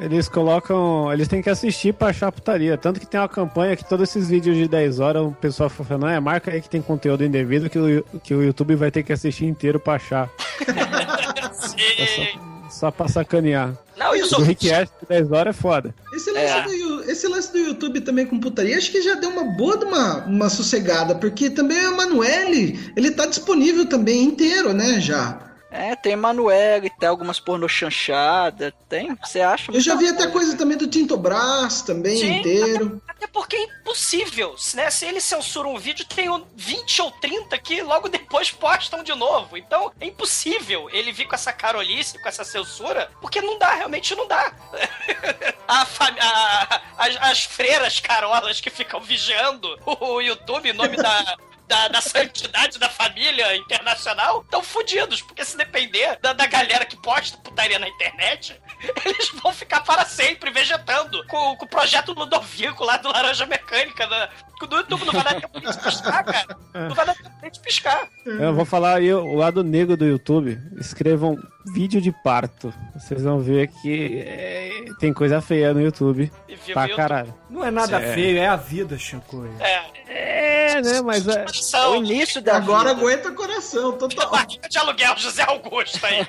Speaker 3: Eles colocam. Eles têm que assistir pra achar putaria. Tanto que tem uma campanha que todos esses vídeos de 10 horas o pessoal fica falando, é, marca aí que tem conteúdo indevido que o, que o YouTube vai ter que assistir inteiro pra achar.
Speaker 2: Sim.
Speaker 3: Só pra sacanear.
Speaker 2: Não, os
Speaker 3: O Rick. Astley de 10 horas é foda.
Speaker 4: Esse lance,
Speaker 6: É.
Speaker 4: do, esse lance do YouTube também com putaria, acho que já deu uma boa de uma, uma sossegada, porque também a Emanuele, ele tá disponível também inteiro, né, já.
Speaker 6: É, tem Emanuele, tem algumas pornô chanchada, tem. Você acha?
Speaker 4: Eu já vi até coisa também do Tinto Brás também
Speaker 2: Sim,
Speaker 4: inteiro.
Speaker 2: Até porque é impossível, né? Se ele censura um vídeo, tem um 20 ou 30 que logo depois postam de novo. Então é impossível ele vir com essa carolice, com essa censura, porque não dá, realmente não dá. A a- as, as freiras carolas que ficam vigiando o YouTube em nome da. Da, da santidade da família internacional estão fodidos, porque se depender da, da galera que posta putaria na internet, eles vão ficar para sempre vegetando com, com o projeto Ludovico lá do Laranja Mecânica da, do YouTube. Não vai dar tempo de piscar, cara. Não vai dar tempo de piscar.
Speaker 3: Eu vou falar aí o lado negro do YouTube. Escrevam vídeo de parto. Vocês vão ver que é, tem coisa feia no YouTube.
Speaker 2: Viu
Speaker 3: Pra
Speaker 2: o YouTube.
Speaker 3: caralho.
Speaker 5: Não é nada
Speaker 3: É.
Speaker 5: feio, é a vida, Shinkoio.
Speaker 2: É.
Speaker 3: É, né? Mas é.
Speaker 6: O início da
Speaker 4: Agora
Speaker 6: vida.
Speaker 4: aguenta coração, total.
Speaker 2: barriga de aluguel, José Augusto aí.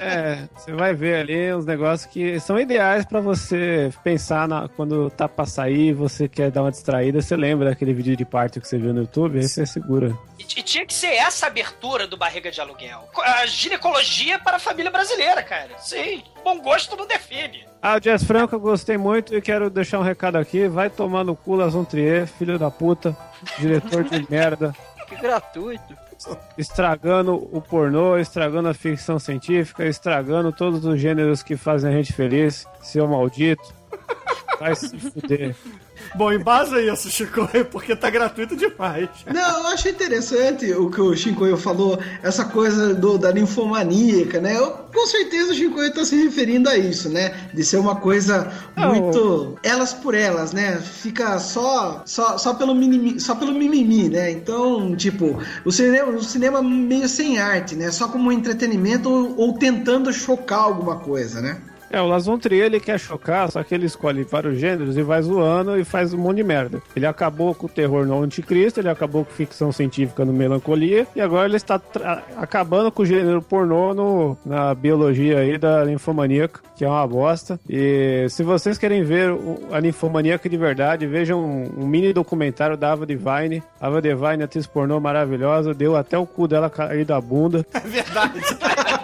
Speaker 3: É, você vai ver ali uns negócios que são ideais pra você pensar na, quando tá pra sair, você quer dar uma distraída, você lembra daquele vídeo de parto que você viu no YouTube, aí você segura.
Speaker 2: E, e tinha que ser essa abertura do barriga de aluguel. A ginecologia para a família brasileira, cara. Sim, bom gosto não define.
Speaker 3: Ah, o Jazz Franco eu gostei muito e quero deixar um recado aqui. Vai tomar no cu Lazon Trier, filho da puta, diretor de merda,
Speaker 6: Que gratuito.
Speaker 3: estragando o pornô, estragando a ficção científica, estragando todos os gêneros que fazem a gente feliz, seu maldito. Vai se fuder.
Speaker 5: Bom, embasa isso, Shinkoio, porque tá gratuito demais.
Speaker 4: Não, eu achei interessante o que o Shinkoio falou, essa coisa do, da ninfomaníaca, né? Eu, com certeza o Shinkoio tá se referindo a isso, né? De ser uma coisa muito elas por elas, né? Fica só só, só, pelo, mimimi, só pelo mimimi, né? Então, tipo, o cinema, o cinema meio sem arte, né? Só como entretenimento ou, ou tentando chocar alguma coisa, né?
Speaker 3: É, o Las von Trier, ele quer chocar, só que ele escolhe vários gêneros e vai zoando e faz um monte de merda. Ele acabou com o terror no Anticristo, ele acabou com ficção científica no Melancolia, e agora ele está acabando com o gênero pornô no, na biologia aí da ninfomaníaca, que é uma bosta. E se vocês querem ver a ninfomaníaca de verdade, vejam um, um mini documentário da Ava Devine. Ava Devine, atriz pornô maravilhosa, deu até o cu dela cair da bunda.
Speaker 5: É verdade.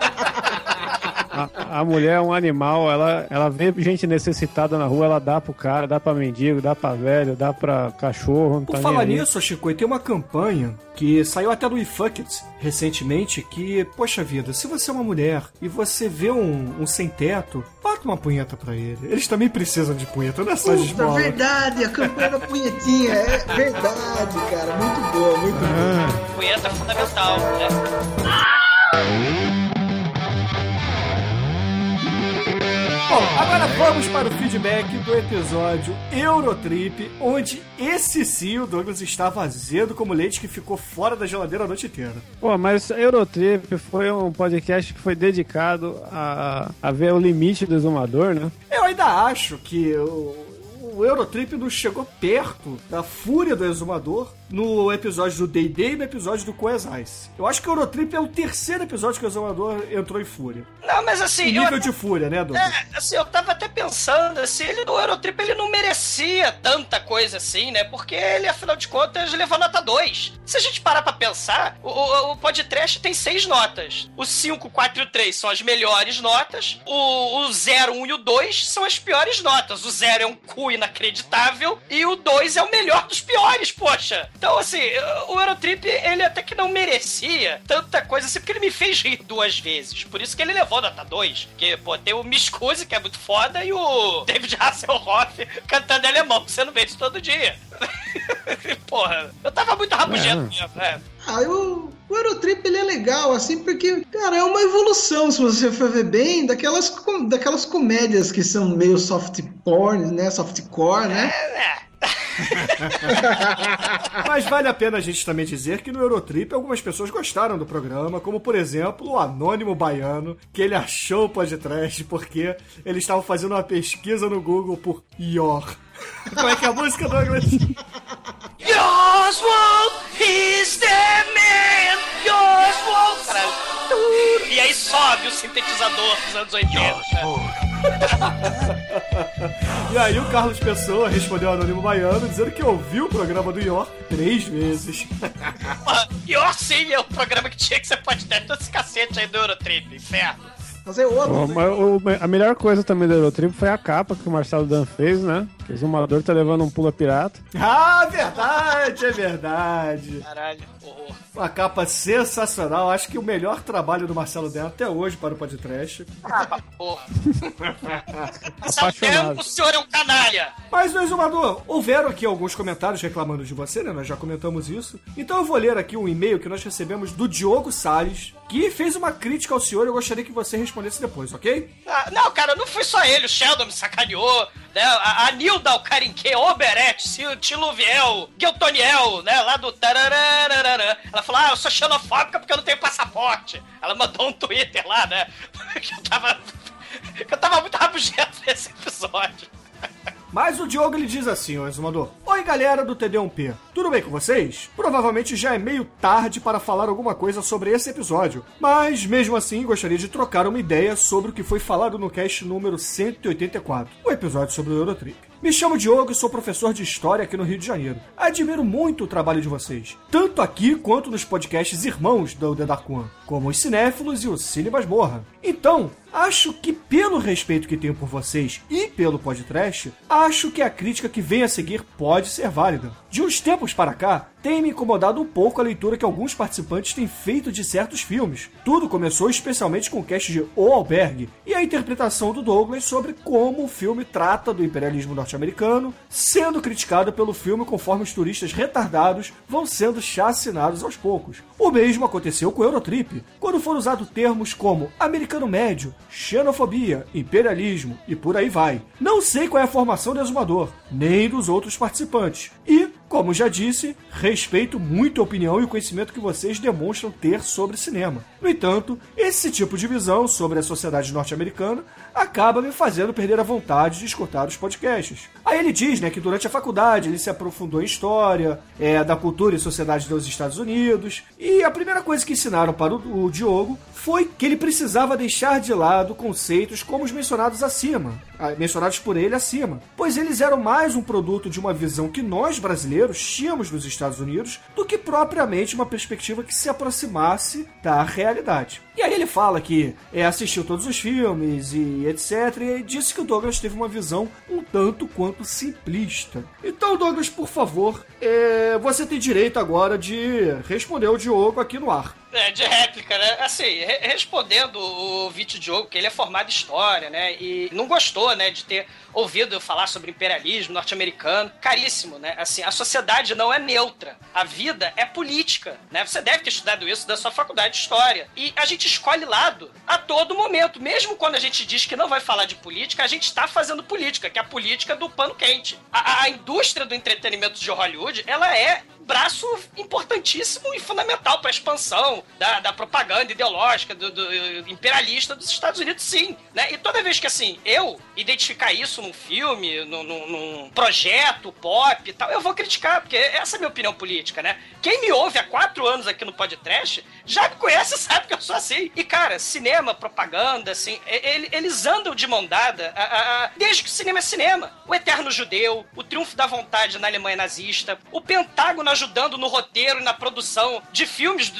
Speaker 3: A, a mulher é um animal, ela, ela vê gente necessitada na rua, ela dá pro cara, dá pra mendigo, dá pra velho, dá pra cachorro, não
Speaker 5: Por
Speaker 3: tá
Speaker 5: falar nisso, Chico, tem uma campanha que saiu até do eFucket recentemente que, poxa vida, se você é uma mulher e você vê um, um sem-teto, bata uma punheta pra ele. Eles também precisam de punheta, não é só de esmola.
Speaker 4: verdade, a campanha da punhetinha. É verdade, cara. Muito boa, muito boa.
Speaker 2: Punheta é fundamental, né?
Speaker 5: Bom, agora vamos para o feedback do episódio Eurotrip, onde esse sim o Douglas estava azedo como leite que ficou fora da geladeira a noite inteira.
Speaker 3: Pô, mas Eurotrip foi um podcast que foi dedicado a, a ver o limite do exumador, né?
Speaker 5: Eu ainda acho que o, o Eurotrip não chegou perto da fúria do exumador no episódio do D&D e no episódio do Coes Ice. Eu acho que o Eurotrip é o terceiro episódio que o exumador entrou em fúria.
Speaker 2: Não, mas assim.
Speaker 5: Em
Speaker 2: eu-
Speaker 5: nível de fúria, né, Douglas?
Speaker 2: É, assim, eu tava até pensando, assim, ele no Eurotrip ele não merecia tanta coisa assim, né? Porque ele, afinal de contas, levou nota 2. Se a gente parar pra pensar, o, o, o podcast tem seis notas. O 5, 4 e o 3 são as melhores notas. O, o 0, 1 e o 2 são as piores notas. O 0 é um cu inacreditável e o 2 é o melhor dos piores, poxa. Então, assim, o Eurotrip, ele até que não merecia tanta coisa assim, porque ele me fez rir duas vezes. Por isso que ele levou nota 2. Porque, pô, tem o Miscuse, que é muito foda, e o David Hasselhoff cantando em alemão, que você não vê isso todo dia. Porra, eu tava muito rabugento mesmo, é.
Speaker 4: Ah, o, o Eurotrip ele é legal, assim, porque, cara, é uma evolução, se você for ver bem, daquelas, com- daquelas comédias que são meio soft porn, né? Softcore, né?
Speaker 5: Mas vale a pena a gente também dizer que no Eurotrip algumas pessoas gostaram do programa, como por exemplo o Anônimo Baiano, que ele achou o podcast porque eles estavam fazendo uma pesquisa no Google por Yor. Como é que é a música, Douglas?
Speaker 2: Oswald is the man! Oswald! Caralho. E aí sobe o sintetizador dos anos 80.
Speaker 5: E aí o Carlos Pessoa respondeu ao Anônimo Baiano dizendo que ouviu o programa do Yor três vezes.
Speaker 2: Porra, pior sim é o programa que tinha que ser podcast todo esse cacete aí do Eurotrip, inferno.
Speaker 4: Fazer outro.
Speaker 3: Pô,
Speaker 4: né?
Speaker 3: mas o- a melhor coisa também do Eurotrip foi a capa que o Marcelo Dan fez, né? O exumador tá levando um pula pirata.
Speaker 5: Ah, verdade, é verdade.
Speaker 2: Caralho, horror.
Speaker 5: Uma capa sensacional. Acho que o melhor trabalho do Marcelo Dan até hoje para o podcast.
Speaker 2: Ah, porra.
Speaker 3: Apaixonado.
Speaker 2: O senhor é um canalha.
Speaker 5: Mas, meu exumador, houveram aqui alguns comentários reclamando de você, né? Nós já comentamos isso. Então eu vou ler aqui um e-mail que nós recebemos do Diogo Salles, que fez uma crítica ao senhor e eu gostaria que você respondesse depois, ok?
Speaker 2: Ah, não, cara, não foi só ele. O Sheldon me sacaneou, né? A, a Nilda, o Carinque, Oberete, Tiluviel, Guiltoniel, né? Lá do. Ela falou, ah, eu sou xenofóbica porque eu não tenho passaporte. Ela mandou um Twitter lá, né? Que eu tava... Que eu tava muito rabugento nesse episódio.
Speaker 5: Mas o Diogo ele diz assim, ó, exumador. Oi, galera do TD1P. Tudo bem com vocês? Provavelmente já é meio tarde para falar alguma coisa sobre esse episódio, mas mesmo assim gostaria de trocar uma ideia sobre o que foi falado no cast número 184, o episódio sobre o Eurotrip. Me chamo Diogo e sou professor de História aqui no Rio de Janeiro. Admiro muito o trabalho de vocês, tanto aqui quanto nos podcasts irmãos do The Dark One, como os Cinéfilos e o Cine Masmorra. Então, acho que pelo respeito que tenho por vocês e pelo podcast, acho que a crítica que vem a seguir pode ser válida. De uns tempos para cá, tem me incomodado um pouco a leitura que alguns participantes têm feito de certos filmes. Tudo começou especialmente com o cast de O Albergue e a interpretação do Douglas sobre como o filme trata do imperialismo norte-americano, sendo criticado pelo filme conforme os turistas retardados vão sendo chacinados aos poucos. O mesmo aconteceu com o Eurotrip, quando foram usados termos como americano médio, xenofobia, imperialismo e por aí vai. Não sei qual é a formação do exumador, nem dos outros participantes. E como já disse, respeito muito a opinião e o conhecimento que vocês demonstram ter sobre cinema. No entanto, esse tipo de visão sobre a sociedade norte-americana acaba me fazendo perder a vontade de escutar os podcasts. Aí ele diz né, que durante a faculdade ele se aprofundou em história é, da cultura e sociedade dos Estados Unidos, e a primeira coisa que ensinaram para o, o Diogo foi que ele precisava deixar de lado conceitos como os mencionados acima, ah, mencionados por ele acima, pois eles eram mais um produto de uma visão que nós brasileiros tínhamos nos Estados Unidos do que propriamente uma perspectiva que se aproximasse da realidade. E aí ele fala que é, assistiu todos os filmes e etc. E disse que o Douglas teve uma visão um tanto quanto simplista. Então, Douglas, por favor, é, você tem direito agora de responder o Diogo aqui no ar.
Speaker 2: É, de réplica, né? Assim, re respondendo o Vito Diogo, que ele é formado em história, né? E não gostou, né, de ter ouvido eu falar sobre imperialismo norte-americano. Caríssimo, né? Assim, a sociedade não é neutra. A vida é política, né? Você deve ter estudado isso da sua faculdade de história. E a gente escolhe lado a todo momento. Mesmo quando a gente diz que não vai falar de política, a gente está fazendo política, que é a política do pano quente. A, a indústria do entretenimento de Hollywood, ela é braço importantíssimo e fundamental para a expansão da, da propaganda ideológica do, do, imperialista dos Estados Unidos, sim. Né? E toda vez que assim eu identificar isso num filme, num, num, projeto pop e tal, eu vou criticar, porque essa é a minha opinião política, né? Quem me ouve há quatro anos aqui no podcast já me conhece sabe que eu sou assim. E, cara, cinema, propaganda, assim, ele, eles andam de mão dada a, a, a, desde que o cinema é cinema. O Eterno Judeu, o Triunfo da Vontade na Alemanha nazista, o Pentágono ajudando no roteiro e na produção de filmes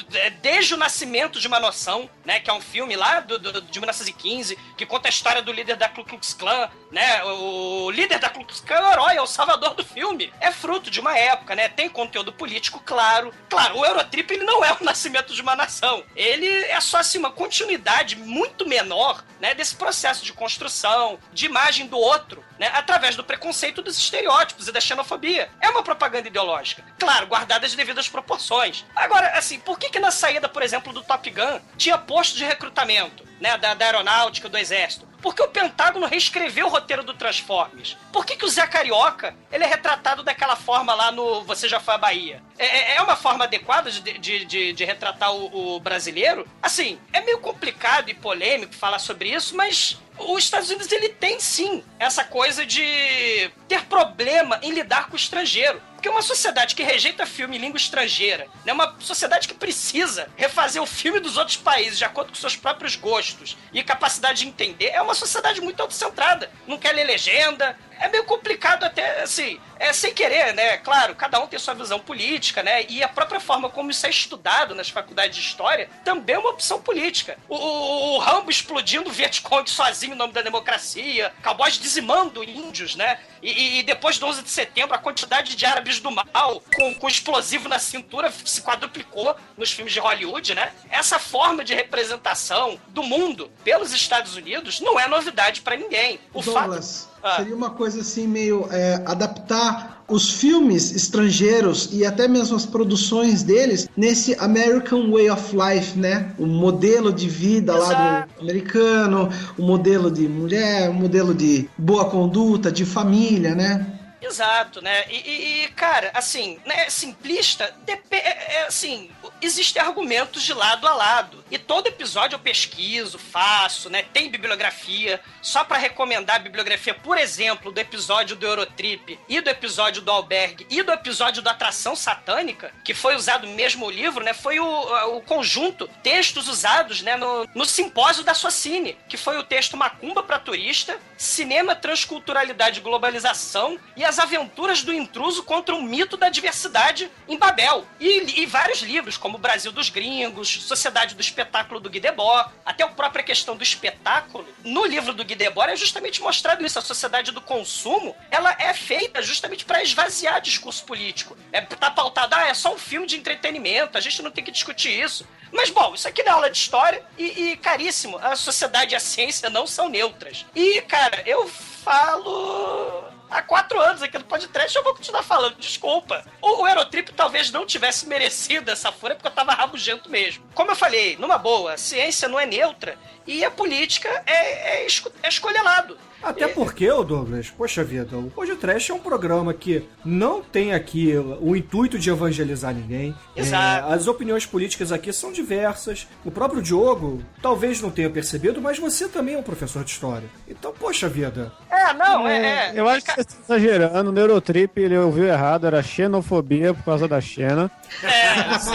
Speaker 2: desde o nascimento de uma noção, né? Que é um filme lá do, do, de 1915 que conta a história do líder da Ku Klux Klan, né? O líder da Ku Klux Klan é o herói, é o salvador do filme. É fruto de uma época, né? Tem conteúdo político, claro. Claro, o Eurotrip ele não é o nascimento de uma nação. Ele é só assim uma continuidade muito menor, né? Desse processo de construção, de imagem do outro, né? Através do preconceito dos estereótipos e da xenofobia. É uma propaganda ideológica. Claro, guardada as devidas proporções. Agora, assim, por que que na saída, por exemplo, do Top Gun tinha posto de recrutamento, né? Da, da aeronáutica, do exército? Por que o Pentágono reescreveu o roteiro do Transformers? Por que, que o Zé Carioca ele é retratado daquela forma lá no Você Já Foi à Bahia? É, é uma forma adequada de, de, de, de retratar o, o brasileiro? Assim, é meio complicado e polêmico falar sobre isso, mas os Estados Unidos ele tem sim essa coisa de ter problema em lidar com o estrangeiro. Porque uma sociedade que rejeita filme em língua estrangeira, né, uma sociedade que precisa refazer o filme dos outros países de acordo com seus próprios gostos e capacidade de entender, é uma sociedade muito autocentrada. Não quer ler legenda, é meio complicado até, assim, é sem querer, né? Claro, cada um tem sua visão política, né? E a própria forma como isso é estudado nas faculdades de história também é uma opção política. O, o, o Rambo explodindo o Vietcong sozinho em nome da democracia, cowboys dizimando índios, né? E, e, depois do 11 de setembro, a quantidade de árabes do mal com, com explosivo na cintura se quadruplicou nos filmes de Hollywood, né? Essa forma de representação do mundo pelos Estados Unidos não é novidade para ninguém. O
Speaker 4: Douglas,
Speaker 2: fato. Ah.
Speaker 4: seria uma coisa assim, meio é, adaptar os filmes estrangeiros e até mesmo as produções deles nesse American Way of Life, né? O modelo de vida lá
Speaker 2: Exato.
Speaker 4: do americano, o modelo de mulher, o modelo de boa conduta, de família, né?
Speaker 2: Exato, né? E, e- cara, assim, né, simplista, é, é, assim, existem argumentos de lado a lado. E todo episódio eu pesquiso, faço, né? Tem bibliografia. Só pra recomendar a bibliografia, por exemplo, do episódio do Eurotrip e do episódio do Albergue e do episódio da Atração Satânica, que foi usado mesmo livro, né? Foi o, o conjunto, textos usados, né, no, no simpósio da Socine, que foi o texto Macumba pra Turista, Cinema, Transculturalidade e Globalização e as aventuras do intruso contra o mito da diversidade em Babel. E, e vários livros, como Brasil dos Gringos, Sociedade do Espetáculo do Guy Debord, até a própria questão do espetáculo. No livro do Guy Debord é justamente mostrado isso. A sociedade do consumo, ela é feita justamente para esvaziar discurso político. É, tá pautado, ah, é só um filme de entretenimento, a gente não tem que discutir isso. Mas, bom, isso aqui é aula de história e, e, caríssimo, a sociedade e a ciência não são neutras. E, cara, eu falo há quatro anos aqui no podcast, eu vou continuar falando, desculpa. O, o Eurotrip talvez não tivesse merecido essa fúria porque eu tava rabugento mesmo. Como eu falei, numa boa, ciência não é neutra e a política é, é, esco- é escolher lado.
Speaker 5: Até porque, ô Douglas, poxa vida, o podcast é um programa que não tem aqui o intuito de evangelizar ninguém.
Speaker 2: Exato.
Speaker 5: É, as opiniões políticas aqui são diversas. O próprio Diogo talvez não tenha percebido, mas você também é um professor de história. Então, poxa vida.
Speaker 2: É, não, é. é.
Speaker 3: Eu acho que você está exagerando. O Neurotrip ele ouviu errado, era xenofobia por causa da Xena.
Speaker 2: É, sim.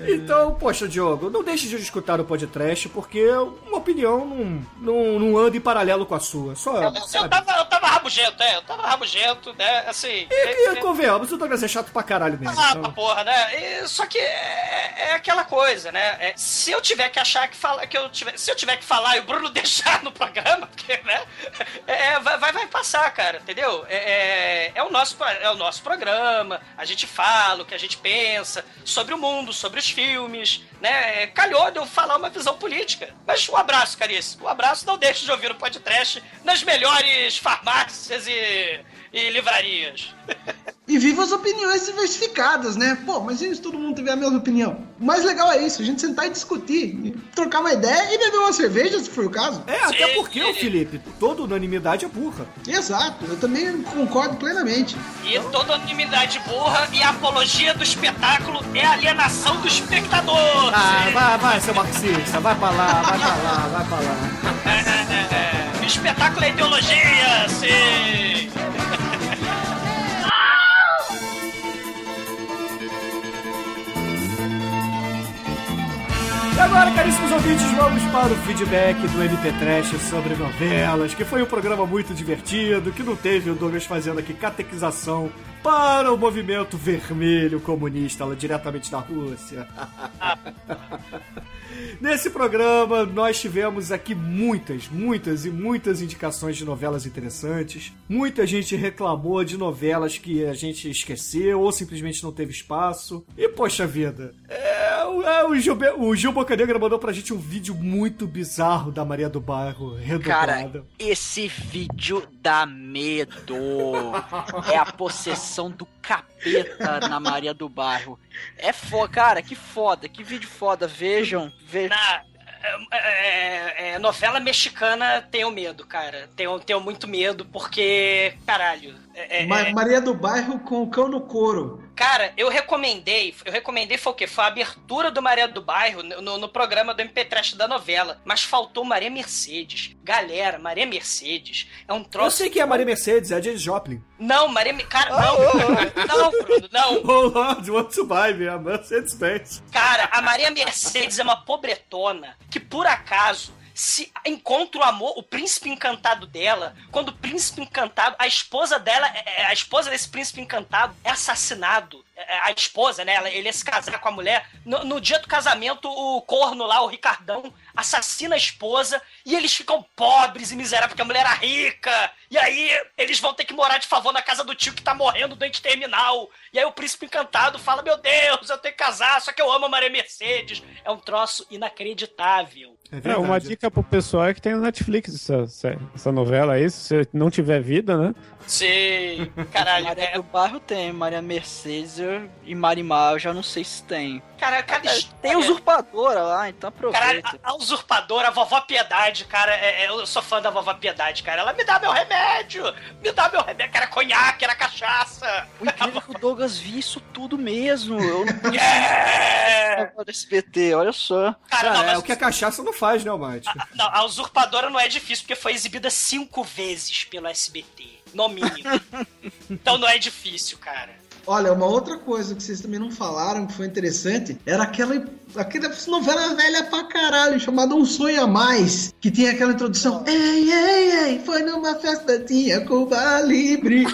Speaker 5: Então, poxa, Diogo, não deixe de escutar o podcast, porque uma opinião não, não, não anda em paralelo com a sua. Só,
Speaker 2: Eu, eu tava, eu tava rabugento, é, eu tava rabugento, né? Assim.
Speaker 5: E,
Speaker 2: é-
Speaker 5: e convenhamos, o Douglas é chato pra caralho mesmo.
Speaker 2: Ah,
Speaker 5: então-
Speaker 2: porra, né? E- só que é, é aquela coisa, né? É, se eu tiver que achar que fala, que eu tiver, se eu tiver que falar e o Bruno deixar no programa, porque, né? É, vai, vai, vai passar, cara, entendeu? É, é, é o nosso, é o nosso programa, a gente fala o que a gente pensa sobre o mundo, sobre os filmes, né? É, Calhou de eu falar uma visão política. Mas um abraço, caríssimo. Um abraço, não deixe de ouvir o podcast nas melhores farmácias e, e livrarias.
Speaker 4: E viva as opiniões diversificadas, né? Pô, mas e se todo mundo tiver a mesma opinião? O mais legal é isso, a gente sentar e discutir, trocar uma ideia e beber uma cerveja, se for o caso.
Speaker 5: É, até
Speaker 2: Sim,
Speaker 5: porque, ô Felipe, toda unanimidade é burra.
Speaker 4: Exato, eu também concordo plenamente.
Speaker 2: E toda unanimidade burra e a apologia do espetáculo é a alienação do espectador.
Speaker 5: Ah, vai, vai, seu marxista, vai pra lá, vai pra lá, vai pra lá.
Speaker 2: Espetáculo é ideologia, sim.
Speaker 5: E agora, caríssimos ouvintes, vamos para o feedback do MP Trash sobre novelas, que foi um programa muito divertido, que não teve o Douglas fazendo aqui catequização para o movimento vermelho comunista lá diretamente da Rússia. Nesse programa, nós tivemos aqui muitas, muitas e muitas indicações de novelas interessantes. Muita gente reclamou de novelas que a gente esqueceu ou simplesmente não teve espaço. E, poxa vida, é, o- é, o, Gil, o Gil Bocanegra mandou pra gente um vídeo muito bizarro da Maria do Bairro,
Speaker 6: Cara,
Speaker 5: redobrada.
Speaker 6: esse vídeo dá medo. É a possessão do capeta na Maria do Bairro. É foda, cara, que foda, que vídeo foda. Vejam, vejam.
Speaker 2: Na é, é, é, novela mexicana tenho medo, cara. Tenho, tenho muito medo porque, caralho. É- é-
Speaker 4: Ma-
Speaker 2: é-
Speaker 4: Maria do Bairro com o cão no couro.
Speaker 2: Cara, eu recomendei, eu recomendei foi o quê? Foi a abertura do Maria do Bairro no, no programa do MP Trash da novela. Mas faltou Maria Mercedes. Galera, Maria Mercedes é um
Speaker 5: Eu
Speaker 2: troço.
Speaker 5: sei que é a Maria Mercedes, é a Jane Joplin.
Speaker 2: Não, Maria. Cara, não. Não, Bruno, não.
Speaker 5: Oh Lord, want to buy me a Mercedes Benz.
Speaker 2: Cara, a Maria Mercedes é uma pobretona que, por acaso, se encontra o amor, o príncipe encantado dela, quando o príncipe encantado, a esposa dela, é- é- a esposa desse príncipe encantado é assassinado. É, A esposa, né? Ele ia se casar com a mulher. No, no dia do casamento, o corno lá, o Ricardão, assassina a esposa e eles ficam pobres e miseráveis porque a mulher era rica. E aí eles vão ter que morar de favor na casa do tio que tá morrendo doente terminal. E aí o príncipe encantado fala: Meu Deus, eu tenho que casar, só que eu amo a Maria Mercedes. É um troço inacreditável.
Speaker 5: É
Speaker 3: É, uma dica pro pessoal é que tem no Netflix essa, essa, essa novela aí, se você não tiver vida, né?
Speaker 2: Sim, caralho.
Speaker 6: Maria
Speaker 2: É,
Speaker 6: do Bairro tem, Maria Mercedes e Marimar eu já não sei se tem.
Speaker 2: cara, cada
Speaker 6: Tem
Speaker 2: história-
Speaker 6: usurpadora lá, então
Speaker 2: Caralho,
Speaker 6: aproveita.
Speaker 2: a, a usurpadora, a vovó Piedade, cara, é- é- eu sou fã da vovó Piedade, cara. Ela me dá meu remédio, me dá meu remédio, que era conhaque, era cachaça.
Speaker 6: O incrível é que o Douglas viu isso tudo mesmo. Eu não
Speaker 2: É!
Speaker 6: do SBT, olha só.
Speaker 2: Cara,
Speaker 5: Cara,
Speaker 2: não,
Speaker 5: é
Speaker 2: mas
Speaker 5: o que a cachaça não faz, né, Almighty?
Speaker 2: Não, a usurpadora não é difícil, porque foi exibida cinco vezes pelo SBT, no mínimo. então não é difícil, cara.
Speaker 4: Olha, uma outra coisa que vocês também não falaram que foi interessante era aquela, aquela novela velha pra caralho chamada Um Sonho a Mais, que tinha aquela introdução: Ei, ei, ei, foi numa festa, tinha Cuba Libre.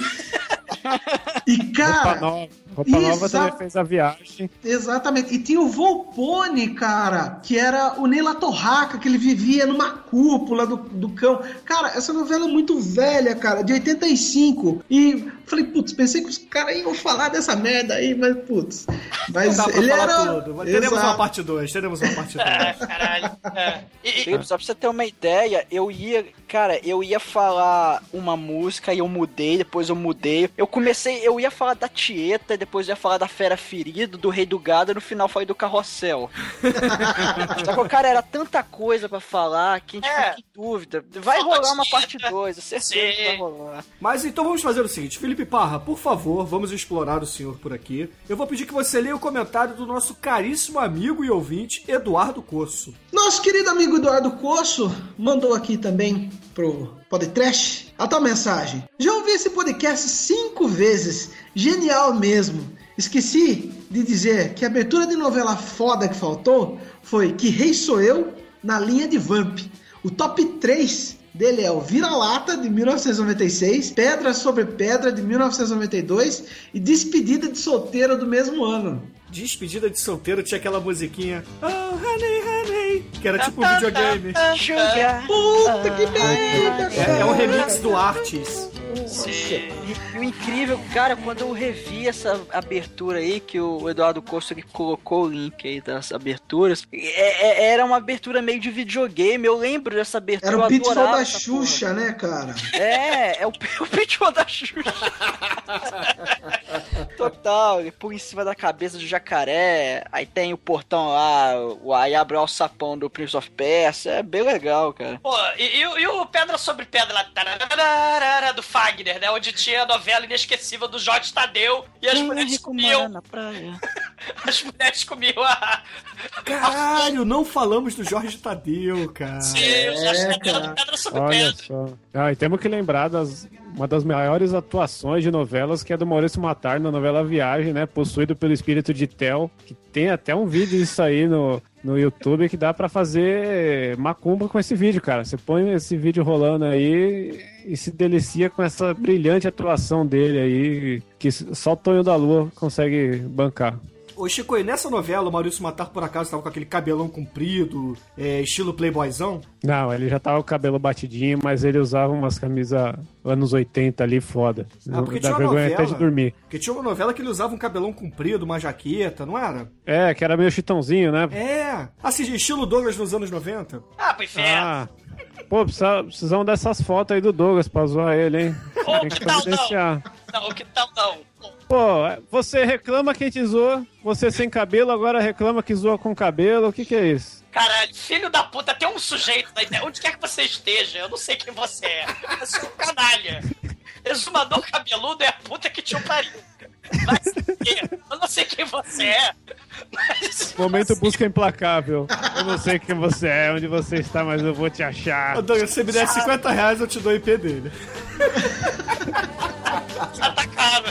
Speaker 4: e cara,
Speaker 3: Nova. Roupa Nova
Speaker 4: Exa-
Speaker 3: também fez a viagem.
Speaker 4: exatamente. E tinha o Volpone, cara, que era o Neila Torraca, que ele vivia numa cúpula do, do cão. Cara, essa novela é muito velha, cara, de 85. E falei, putz, pensei que os caras iam falar dessa merda aí, mas putz. Mas
Speaker 5: Não dá pra
Speaker 4: ele
Speaker 5: falar
Speaker 4: era.
Speaker 5: tudo. Teremos
Speaker 4: Exato.
Speaker 5: uma parte 2, teremos uma parte 2.
Speaker 2: É, caralho. É. E- e-
Speaker 6: Felipe, só pra você ter uma ideia, eu ia. Cara, eu ia falar uma música e eu mudei, depois eu mudei. Eu comecei, eu ia falar da Tieta, depois ia falar da Fera Ferida, do Rei do Gado, e no final falei do Carrossel. Só que, cara, era tanta coisa pra falar que a gente
Speaker 2: É.
Speaker 6: fica em dúvida. Vai rolar uma parte 2, certeza que vai
Speaker 2: Sim.
Speaker 6: rolar.
Speaker 5: Mas então vamos fazer o seguinte, Felipe Parra, por favor, vamos explorar o senhor por aqui. Eu vou pedir que você leia o comentário do nosso caríssimo amigo e ouvinte, Eduardo Coço.
Speaker 4: Nosso querido amigo Eduardo Coço mandou aqui também pro podcast a tal mensagem. Já ouvi esse podcast cinco vezes. Genial mesmo. Esqueci de dizer que a abertura de novela foda que faltou foi Que Rei Sou Eu na linha de Vamp. O top 3 dele é o Vira-Lata de 1996, Pedra sobre Pedra de 1992 e Despedida de Solteiro do mesmo ano.
Speaker 5: Despedida de solteiro tinha aquela musiquinha Oh, honey, honey Que era tipo um videogame
Speaker 6: Sugar.
Speaker 4: Puta que merda!
Speaker 5: É, é um remix do Artis
Speaker 2: Sim.
Speaker 6: E o incrível, cara, quando eu revi essa abertura aí, que o Eduardo Costa ele colocou o link aí das aberturas, é- é- era uma abertura meio de videogame. Eu lembro dessa abertura.
Speaker 4: Era o Pitfall da Xuxa, né, cara?
Speaker 6: porra. É, é o, o pitfall da Xuxa. Total, ele pula em cima da cabeça do jacaré, aí tem o portão lá, o, aí abre o sapão do Prince of Persia, é bem legal, cara.
Speaker 2: Pô, e, e o- e o Pedra sobre Pedra lá, tararara, do Fagner, né? Onde tinha a novela inesquecível do Jorge Tadeu e as mulheres comiam.
Speaker 6: na praia.
Speaker 2: As mulheres comiam a.
Speaker 5: Caralho, não falamos do Jorge Tadeu, cara
Speaker 2: Sim, o Jorge
Speaker 4: É,
Speaker 2: Tadeu
Speaker 4: cara.
Speaker 2: do Pedra sobre
Speaker 3: Olha
Speaker 2: Pedra.
Speaker 3: só. Ah, e temos que lembrar das uma das maiores atuações de novelas, que é do Maurício Matar na novela Viagem, né? Possuído pelo espírito de Tel, que tem até um vídeo disso aí no, no YouTube que dá pra fazer macumba com esse vídeo, cara. Você põe esse vídeo rolando aí e se delicia com essa brilhante atuação dele aí, que só o Tonho da Lua consegue bancar.
Speaker 5: Ô Chico, e nessa novela o Maurício Matar por acaso tava com aquele cabelão comprido, é, estilo playboyzão?
Speaker 3: Não, ele já tava com o cabelo batidinho, mas ele usava umas camisas anos 80 ali foda.
Speaker 5: Ah, porque
Speaker 3: Dá
Speaker 5: tinha uma
Speaker 3: vergonha
Speaker 5: novela.
Speaker 3: até de dormir.
Speaker 5: Porque tinha uma novela que ele usava um cabelão comprido, uma jaqueta, não era?
Speaker 3: É, que era meio chitãozinho, né?
Speaker 5: É, assim, estilo Douglas nos anos 90.
Speaker 2: Ah, pro inferno.
Speaker 3: Ah, pô, precisa, precisamos dessas fotos aí do Douglas pra zoar ele, hein?
Speaker 2: Ô, que
Speaker 3: que
Speaker 2: tal
Speaker 3: providenciar.
Speaker 2: Não, que tal não?
Speaker 3: Pô, você reclama que te zoa, você sem cabelo, agora reclama que zoa com cabelo, o que que é isso?
Speaker 2: Caralho, filho da puta, tem um sujeito na internet. Onde quer que você esteja, eu não sei quem você é. Você é um canalha. Exumador cabeludo é a puta que te o pariu. Fuder. Eu não sei quem você é. Mas.
Speaker 3: Momento busca implacável. Eu não sei quem você é, onde você está, mas eu vou te achar.
Speaker 5: Ô, Douglas, se você me der 50 reais, eu te dou o IP dele.
Speaker 2: Tá caro.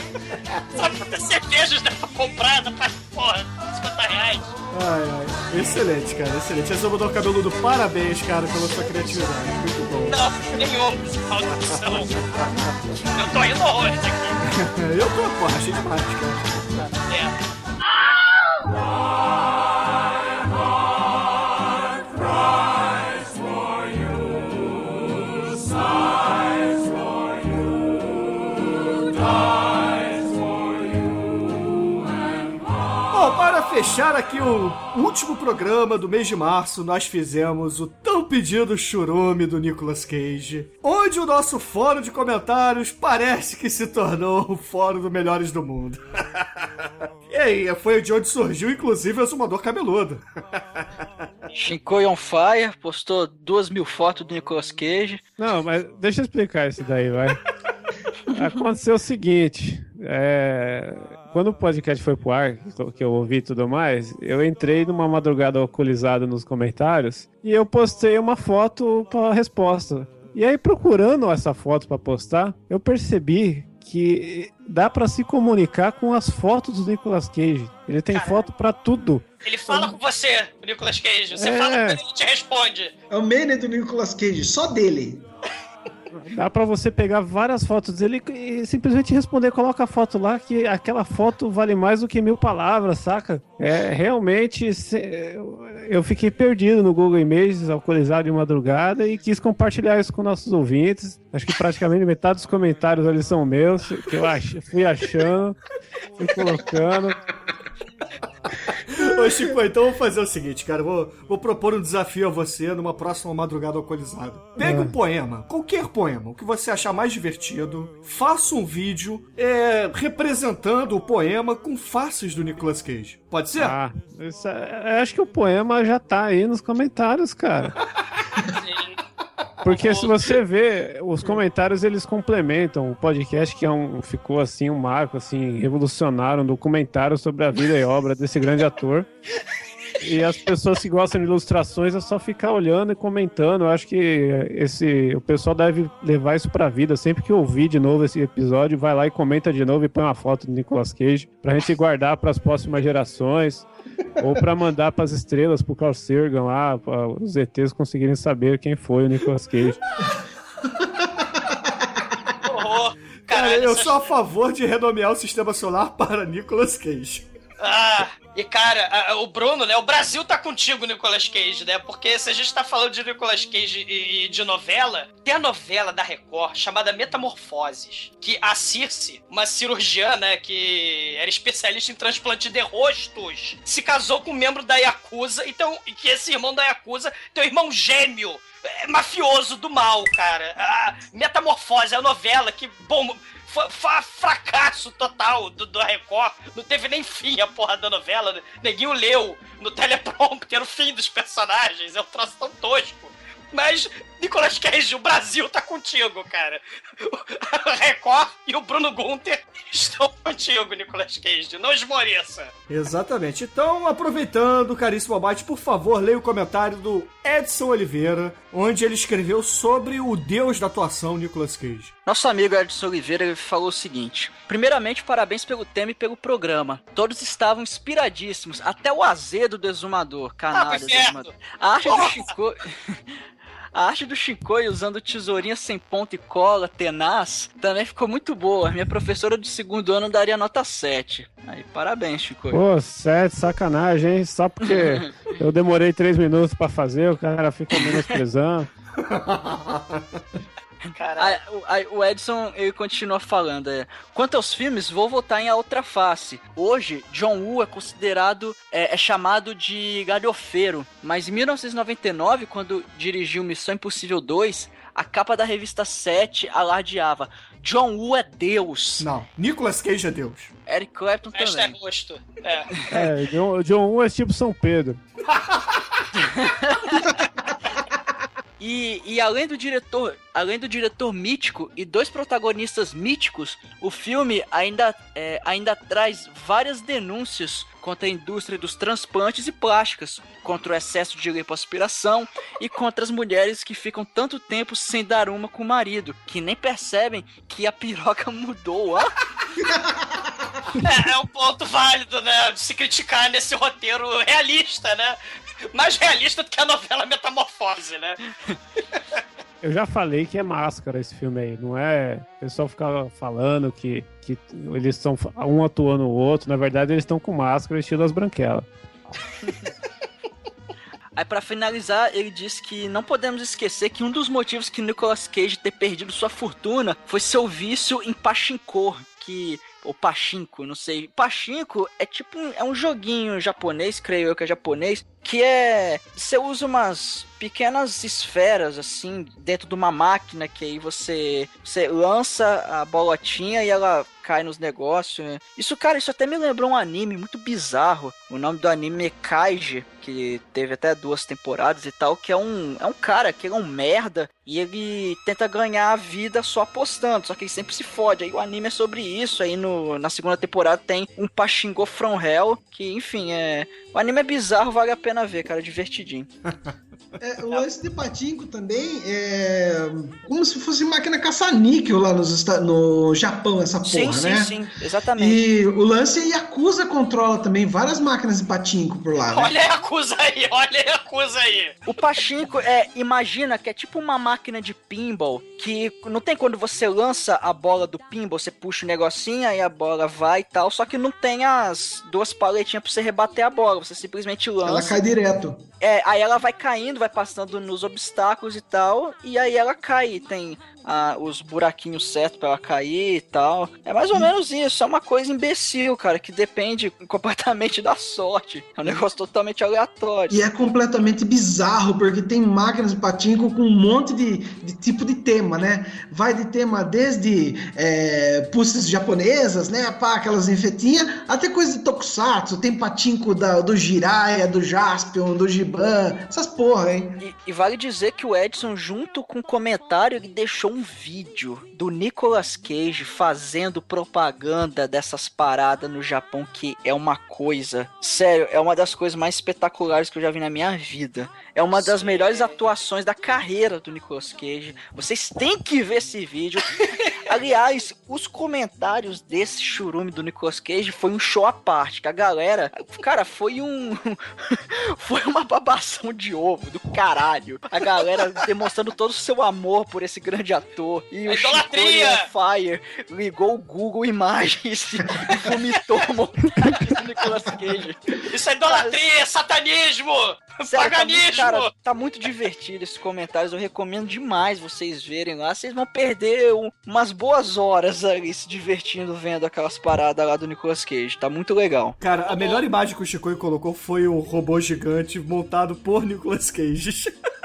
Speaker 2: Só pra ter cervejas né, pra comprar, dá pra, porra, 50 reais.
Speaker 5: Ai, ai. Excelente, cara, excelente. Exumador cabeludo, parabéns, cara, pela sua criatividade. Muito bom.
Speaker 2: Não, nenhum. Maldição. Eu tô indo horrores aqui.
Speaker 5: Eu tô, porra, achei demais, cara.
Speaker 2: É.
Speaker 5: Bom, fechar aqui o último programa do mês de março, nós fizemos o tão pedido churume do Nicolas Cage, onde o nosso fórum de comentários parece que se tornou o fórum do Melhores do Mundo. e aí, foi de onde surgiu, inclusive, o Exumador Cabeludo.
Speaker 6: Shinkoi on Fire postou duas mil fotos do Nicolas Cage.
Speaker 3: Não, mas deixa eu explicar isso daí, vai. Aconteceu o seguinte, é, quando o podcast foi pro ar, que eu ouvi e tudo mais, eu entrei numa madrugada alcoolizada nos comentários e eu postei uma foto pra resposta. E aí, procurando essa foto pra postar, eu percebi que dá pra se comunicar com as fotos do Nicolas Cage. Ele tem foto pra tudo.
Speaker 2: Ele fala com você, o Nicolas Cage. Você
Speaker 3: É.
Speaker 2: fala com ele, ele te responde.
Speaker 4: É o Mane do Nicolas Cage, só dele.
Speaker 3: Dá pra você pegar várias fotos dele e simplesmente responder, coloca a foto lá, que aquela foto vale mais do que mil palavras, saca? É, realmente, eu fiquei perdido no Google Images, alcoolizado de madrugada, e quis compartilhar isso com nossos ouvintes. Acho que praticamente metade dos comentários ali são meus, que eu ach, fui achando, fui colocando.
Speaker 5: Ô, Chico, então vamos fazer o seguinte, cara. Vou, vou propor um desafio a você numa próxima madrugada alcoolizada. Pegue um poema, qualquer poema, o que você achar mais divertido, faça um vídeo é, representando o poema com faces do Nicolas Cage. Pode ser?
Speaker 3: Ah, isso é- eu acho que o poema já tá aí nos comentários, cara. Porque se você vê, os comentários eles complementam o podcast que é um, ficou assim um marco assim revolucionário, um documentário sobre a vida e obra desse grande ator. E as pessoas que gostam de ilustrações é só ficar olhando e comentando. Eu acho que esse o pessoal deve levar isso pra vida. Sempre que ouvir de novo esse episódio, vai lá e comenta de novo e põe uma foto do Nicolas Cage pra gente guardar pras próximas gerações. Ou pra mandar pras estrelas, pro Carl Sagan lá, pra os ETs conseguirem saber quem foi o Nicolas Cage.
Speaker 2: Caralho,
Speaker 5: eu
Speaker 2: essas-
Speaker 5: sou a favor de renomear o sistema solar para Nicolas Cage.
Speaker 2: Ah, e cara, o Bruno, né? O Brasil tá contigo, Nicolas Cage, né? Porque se a gente tá falando de Nicolas Cage e, de novela, tem a novela da Record chamada Metamorfoses, que a Circe, uma cirurgiã, né, que era especialista em transplante de rostos, se casou com um membro da Yakuza, então, e que esse irmão da Yakuza tem um irmão gêmeo, é, mafioso do mal, cara. A Metamorfose é a novela que, bom, fa- fa- fracasso total do, do Record. Não teve nem fim a porra da novela. Neguinho leu no teleprompter o fim dos personagens. É um troço tão tosco. Mas, Nicolas Cage, o Brasil tá contigo, cara. O Record e o Bruno Gunter estão contigo, Nicolas Cage. Não esmoreça.
Speaker 5: Exatamente. Então, aproveitando, caríssimo Abate, por favor, leia o comentário do Edson Oliveira, onde ele escreveu sobre o deus da atuação, Nicolas Cage.
Speaker 6: Nosso amigo Edson Oliveira falou o seguinte: Primeiramente, parabéns pelo tema e pelo programa. Todos estavam inspiradíssimos, até o azedo do exumador.
Speaker 2: Ah,
Speaker 6: Canalha do
Speaker 2: inferno.
Speaker 6: exumador. A arte do Chico. A arte do Chicoio usando tesourinha sem ponta e cola, tenaz, também ficou muito boa. Minha professora do segundo ano daria nota 7. Aí, parabéns, Chicoio.
Speaker 3: Pô, sete, sacanagem, hein? Só porque eu demorei três minutos pra fazer, o cara ficou menosprezando.
Speaker 2: Caralho.
Speaker 6: O- Edson ele continua falando: é, quanto aos filmes, vou votar em A Outra Face. Hoje, John Woo é considerado, é, é chamado de galhofeiro, mas em 1999, quando dirigiu Missão Impossível 2, a capa da revista 7 alardeava: John Woo é Deus.
Speaker 5: Não, Nicolas Cage é deus.
Speaker 6: Eric Clapton
Speaker 2: é
Speaker 6: também.
Speaker 2: rosto. É.
Speaker 3: É, John, John Woo é tipo São Pedro.
Speaker 6: E, e além do diretor, além do diretor mítico e dois protagonistas míticos, o filme ainda, é, ainda traz várias denúncias contra a indústria dos transplantes e plásticas, contra o excesso de lipoaspiração e contra as mulheres que ficam tanto tempo sem dar uma com o marido, que nem percebem que a piroca mudou, ó.
Speaker 2: É, é um ponto válido, né? De se criticar nesse roteiro realista, né? Mais realista do que a novela Metamorfose, né?
Speaker 3: Eu já falei que é máscara esse filme aí, não é? O pessoal fica falando que, que eles estão um atuando o outro, na verdade eles estão com máscara estilo as branquelas.
Speaker 6: Aí pra finalizar, ele disse que não podemos esquecer que um dos motivos que Nicolas Cage ter perdido sua fortuna foi seu vício em pachinko, que ou pachinko, não sei. Pachinko é tipo um, é um joguinho japonês, creio eu que é japonês, que é você usa umas pequenas esferas assim dentro de uma máquina que aí você você lança a bolotinha e ela cai nos negócios. né? Isso, cara, isso até me lembrou um anime muito bizarro. O nome do anime é Kaiji, que teve até duas temporadas e tal, que é um é um cara que é um merda e ele tenta ganhar a vida só apostando, só que ele sempre se fode. Aí o anime é sobre isso, aí no, na segunda temporada tem um Pachinko from Hell, que enfim, é o anime é bizarro, vale a pena ver, cara, divertidinho.
Speaker 4: É, o lance de patinco também é como se fosse máquina caça-níquel lá nos, no Japão, essa porra,
Speaker 6: sim, sim,
Speaker 4: né?
Speaker 6: sim, exatamente.
Speaker 4: E o lance é Yakuza controla também várias máquinas de patinco por lá, né?
Speaker 2: Olha a acusa aí, olha a acusa aí.
Speaker 6: O pachinko é, imagina que é tipo uma máquina de pinball que não tem quando você lança a bola do pinball, você puxa o negocinho aí a bola vai e tal, só que não tem as duas paletinhas pra você rebater a bola, você simplesmente
Speaker 4: Ela
Speaker 6: lança.
Speaker 4: cai direto.
Speaker 6: É, aí ela vai caindo indo, vai passando nos obstáculos e tal, e aí ela cai. Tem ah, os buraquinhos certos pra ela cair e tal. É mais ou menos isso, é uma coisa imbecil, cara, que depende completamente da sorte. É um negócio totalmente aleatório.
Speaker 4: E é completamente bizarro, porque tem máquinas de patinco com um monte de, de tipo de tema, né? Vai de tema desde é, japonesas, né? Pá, aquelas infetinhas, até coisa de tokusatsu. Tem patinco da, do Jiraiya, do Jaspion, do Giban, essas porra, hein?
Speaker 6: E, e vale dizer que o Edson, junto com o comentário, ele deixou um vídeo do Nicolas Cage fazendo propaganda dessas paradas no Japão, que é uma coisa. Sério, é uma das coisas mais espetaculares que eu já vi na minha vida. É uma das melhores atuações da carreira do Nicolas Cage. Vocês têm que ver esse vídeo. Aliás, os comentários desse churume do Nicolas Cage foi um show à parte. Que a galera, cara, foi um. foi uma babação de ovo do caralho. A galera demonstrando todo o seu amor por esse grande ator. E
Speaker 2: É
Speaker 6: o
Speaker 2: idolatria!
Speaker 6: Chico Fire ligou o Google Imagens e vomitou do Nicolas Cage.
Speaker 2: Isso é idolatria, é satanismo,
Speaker 6: Sério, tá, muito,
Speaker 2: paganismo.
Speaker 6: cara, tá muito divertido esses comentários. Eu recomendo demais vocês verem lá. Vocês vão perder um- umas boas horas ali se divertindo vendo aquelas paradas lá do Nicolas Cage. Tá muito legal.
Speaker 5: Cara, a melhor imagem que o Chicoio colocou foi o robô gigante montado por Nicolas Cage.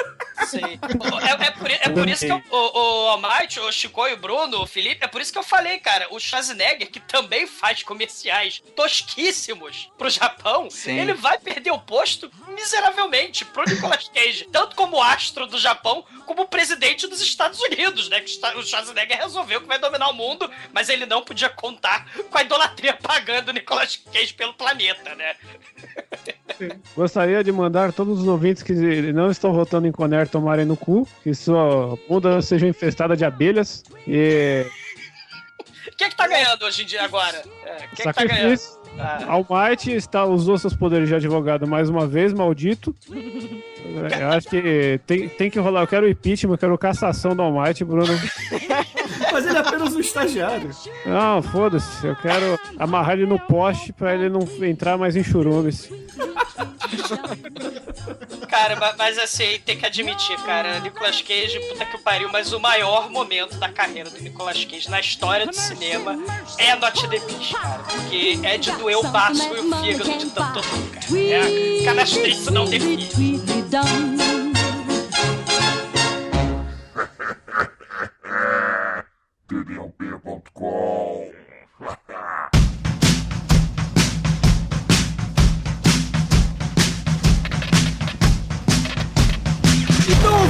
Speaker 2: Sim. É, é por, é por isso que eu, o, o Almighty, o Chico e o Bruno, o Felipe, é por isso que eu falei, cara, o Schwarzenegger, que também faz comerciais tosquíssimos pro Japão,
Speaker 6: Sim.
Speaker 2: ele vai perder o posto miseravelmente pro Nicolas Cage, tanto como astro do Japão, como presidente dos Estados Unidos, né? Que o Schwarzenegger resolveu que vai dominar o mundo, mas ele não podia contar com a idolatria pagando o Nicolas Cage pelo planeta, né?
Speaker 3: Gostaria de mandar todos os ouvintes que não estão votando em Conner tomarem no cu, que sua bunda seja infestada de abelhas e
Speaker 2: Quem é que tá ganhando hoje em dia agora? É, quem é que tá ganhando? Ah.
Speaker 3: Almighty está, usou seus poderes de advogado mais uma vez, maldito. Eu acho que tem, tem que rolar. Eu quero o impeachment, eu quero cassação do Almighty, Bruno.
Speaker 5: Mas ele é apenas um estagiário.
Speaker 3: Não, foda-se. Eu quero amarrar ele no poste pra ele não entrar mais em churumes.
Speaker 2: Cara, ma- mas assim, tem que admitir, cara, Nicolas Cage, puta que pariu, mas o maior momento da carreira do Nicolas Cage na história do cinema é Not the Beast, cara. Porque é de doer o baço e o fígado de tanto rir, cara. É a canastrice não define.
Speaker 1: tdump.com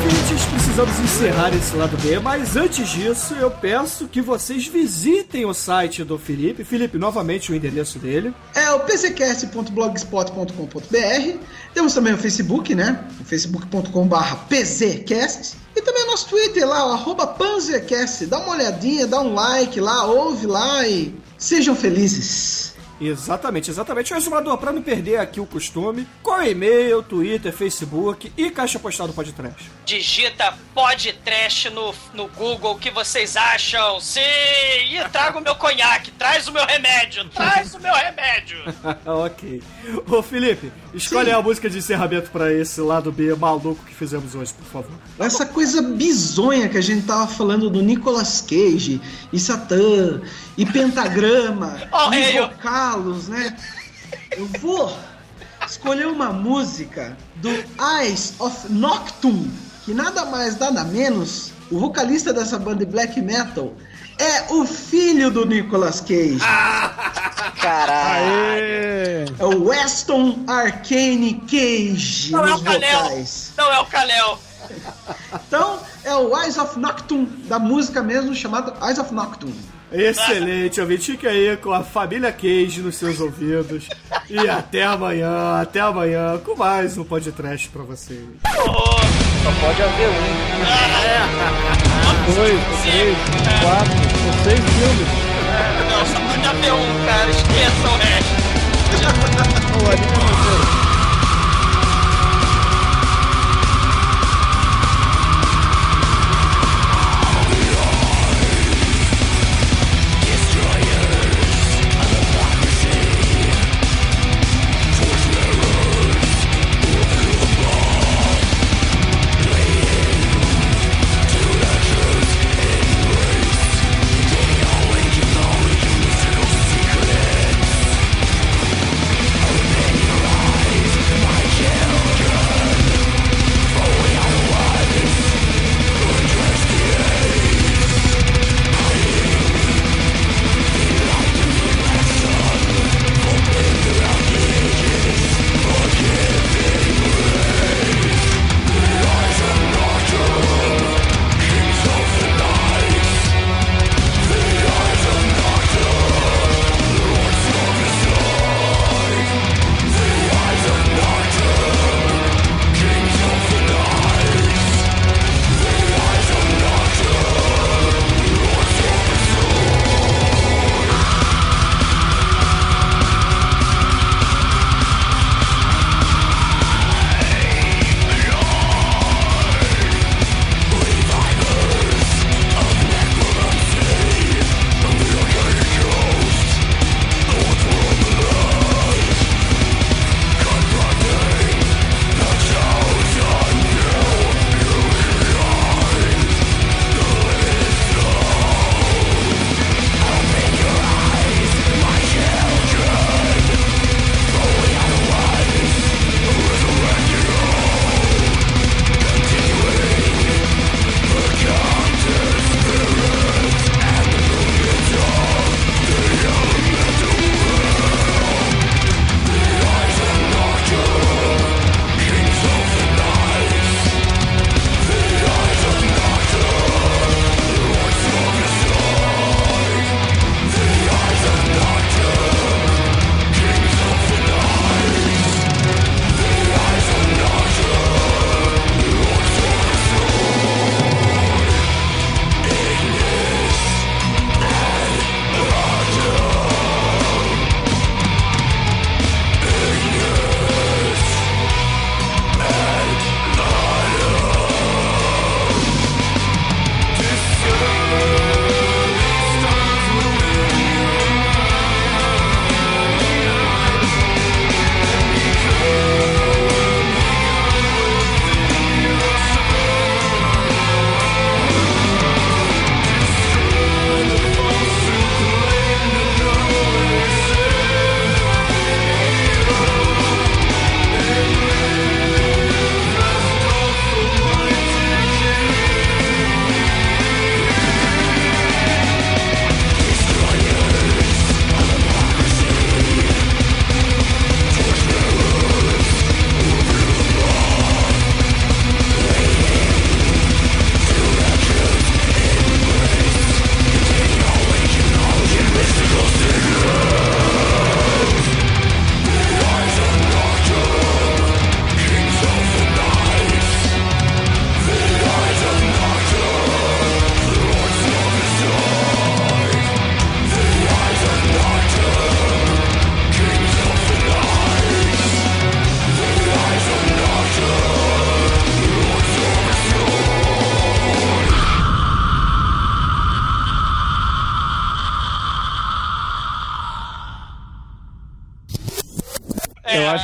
Speaker 5: ouvintes, precisamos encerrar esse lado B, mas antes disso, eu peço que vocês visitem o site do Felipe. Felipe, novamente o endereço dele.
Speaker 4: É o pzcast.blogspot.com.br. Temos também o Facebook, né? facebook.com.br pzcast. E também o nosso Twitter lá, o arroba panzercast. Dá uma olhadinha, dá um like lá, ouve lá e sejam felizes.
Speaker 5: Exatamente, exatamente. Resumador, pra não perder aqui o costume, qual é o e-mail, Twitter, Facebook e caixa postal do Podcast?
Speaker 2: Digita podcast no, no Google, o que vocês acham? Sim! E traga o meu conhaque, traz o meu remédio, traz o meu remédio!
Speaker 5: ok. Ô, Felipe, escolhe
Speaker 4: Sim.
Speaker 5: a música de encerramento pra esse lado B maluco que fizemos hoje, por favor.
Speaker 4: Essa coisa bizonha que a gente tava falando do Nicolas Cage e Satã e Pentagrama
Speaker 2: Oh,
Speaker 4: e
Speaker 2: eu-
Speaker 4: Né? Eu vou escolher uma música do Eyes of Noctum, que nada mais, nada menos, o vocalista dessa banda de black metal é o filho do Nicolas Cage.
Speaker 6: Caralho.
Speaker 3: Aê!
Speaker 4: É o Weston Arcane Cage
Speaker 2: Não é o Kalel!
Speaker 4: vocais.
Speaker 2: Não é o Kalel!
Speaker 4: Então, é o Eyes of Noctum, da música mesmo, chamada Eyes of Noctum.
Speaker 5: Excelente, ouvinte. Fique aí com a família Cage nos seus ouvidos. E até amanhã, até amanhã, com mais um podcast pra vocês.
Speaker 6: Só pode haver um.
Speaker 3: Dois, três, quatro, seis filmes.
Speaker 2: Não, só pode haver um, cara, esqueça o resto.
Speaker 3: Anime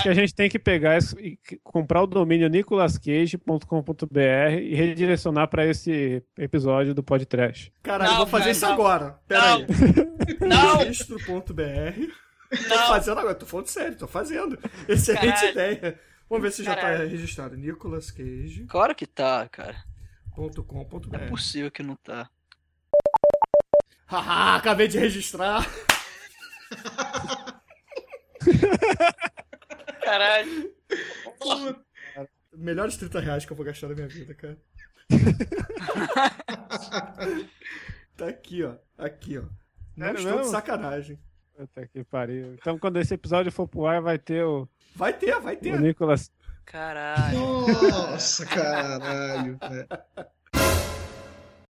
Speaker 3: que a gente tem que pegar e comprar o domínio nicolascage.com.br e redirecionar pra esse episódio do podcast.
Speaker 5: Caralho, eu
Speaker 2: Não,
Speaker 5: vou fazer
Speaker 2: cara,
Speaker 5: isso
Speaker 2: não.
Speaker 5: agora. Pera
Speaker 2: Não.
Speaker 5: aí.
Speaker 2: Não,
Speaker 5: Registro.br. Tô fazendo agora, tô falando sério, tô fazendo. Excelente
Speaker 2: Caralho.
Speaker 5: ideia. Vamos ver se já tá
Speaker 2: Caralho.
Speaker 5: registrado. nicolascage.com.br
Speaker 6: Claro que tá, cara. Não é
Speaker 5: É.
Speaker 6: possível que não tá.
Speaker 5: Haha, acabei de registrar.
Speaker 2: Caralho.
Speaker 5: Melhores 30 reais que eu vou gastar na minha vida, cara. tá aqui, ó. Aqui, ó. Não
Speaker 3: Sério
Speaker 5: estou de sacanagem.
Speaker 3: Puta que pariu. Então, quando esse episódio for pro ar, vai ter o,
Speaker 5: Vai ter, vai
Speaker 3: o
Speaker 5: ter.
Speaker 3: Nicolas.
Speaker 6: Caralho.
Speaker 4: Nossa, caralho. velho.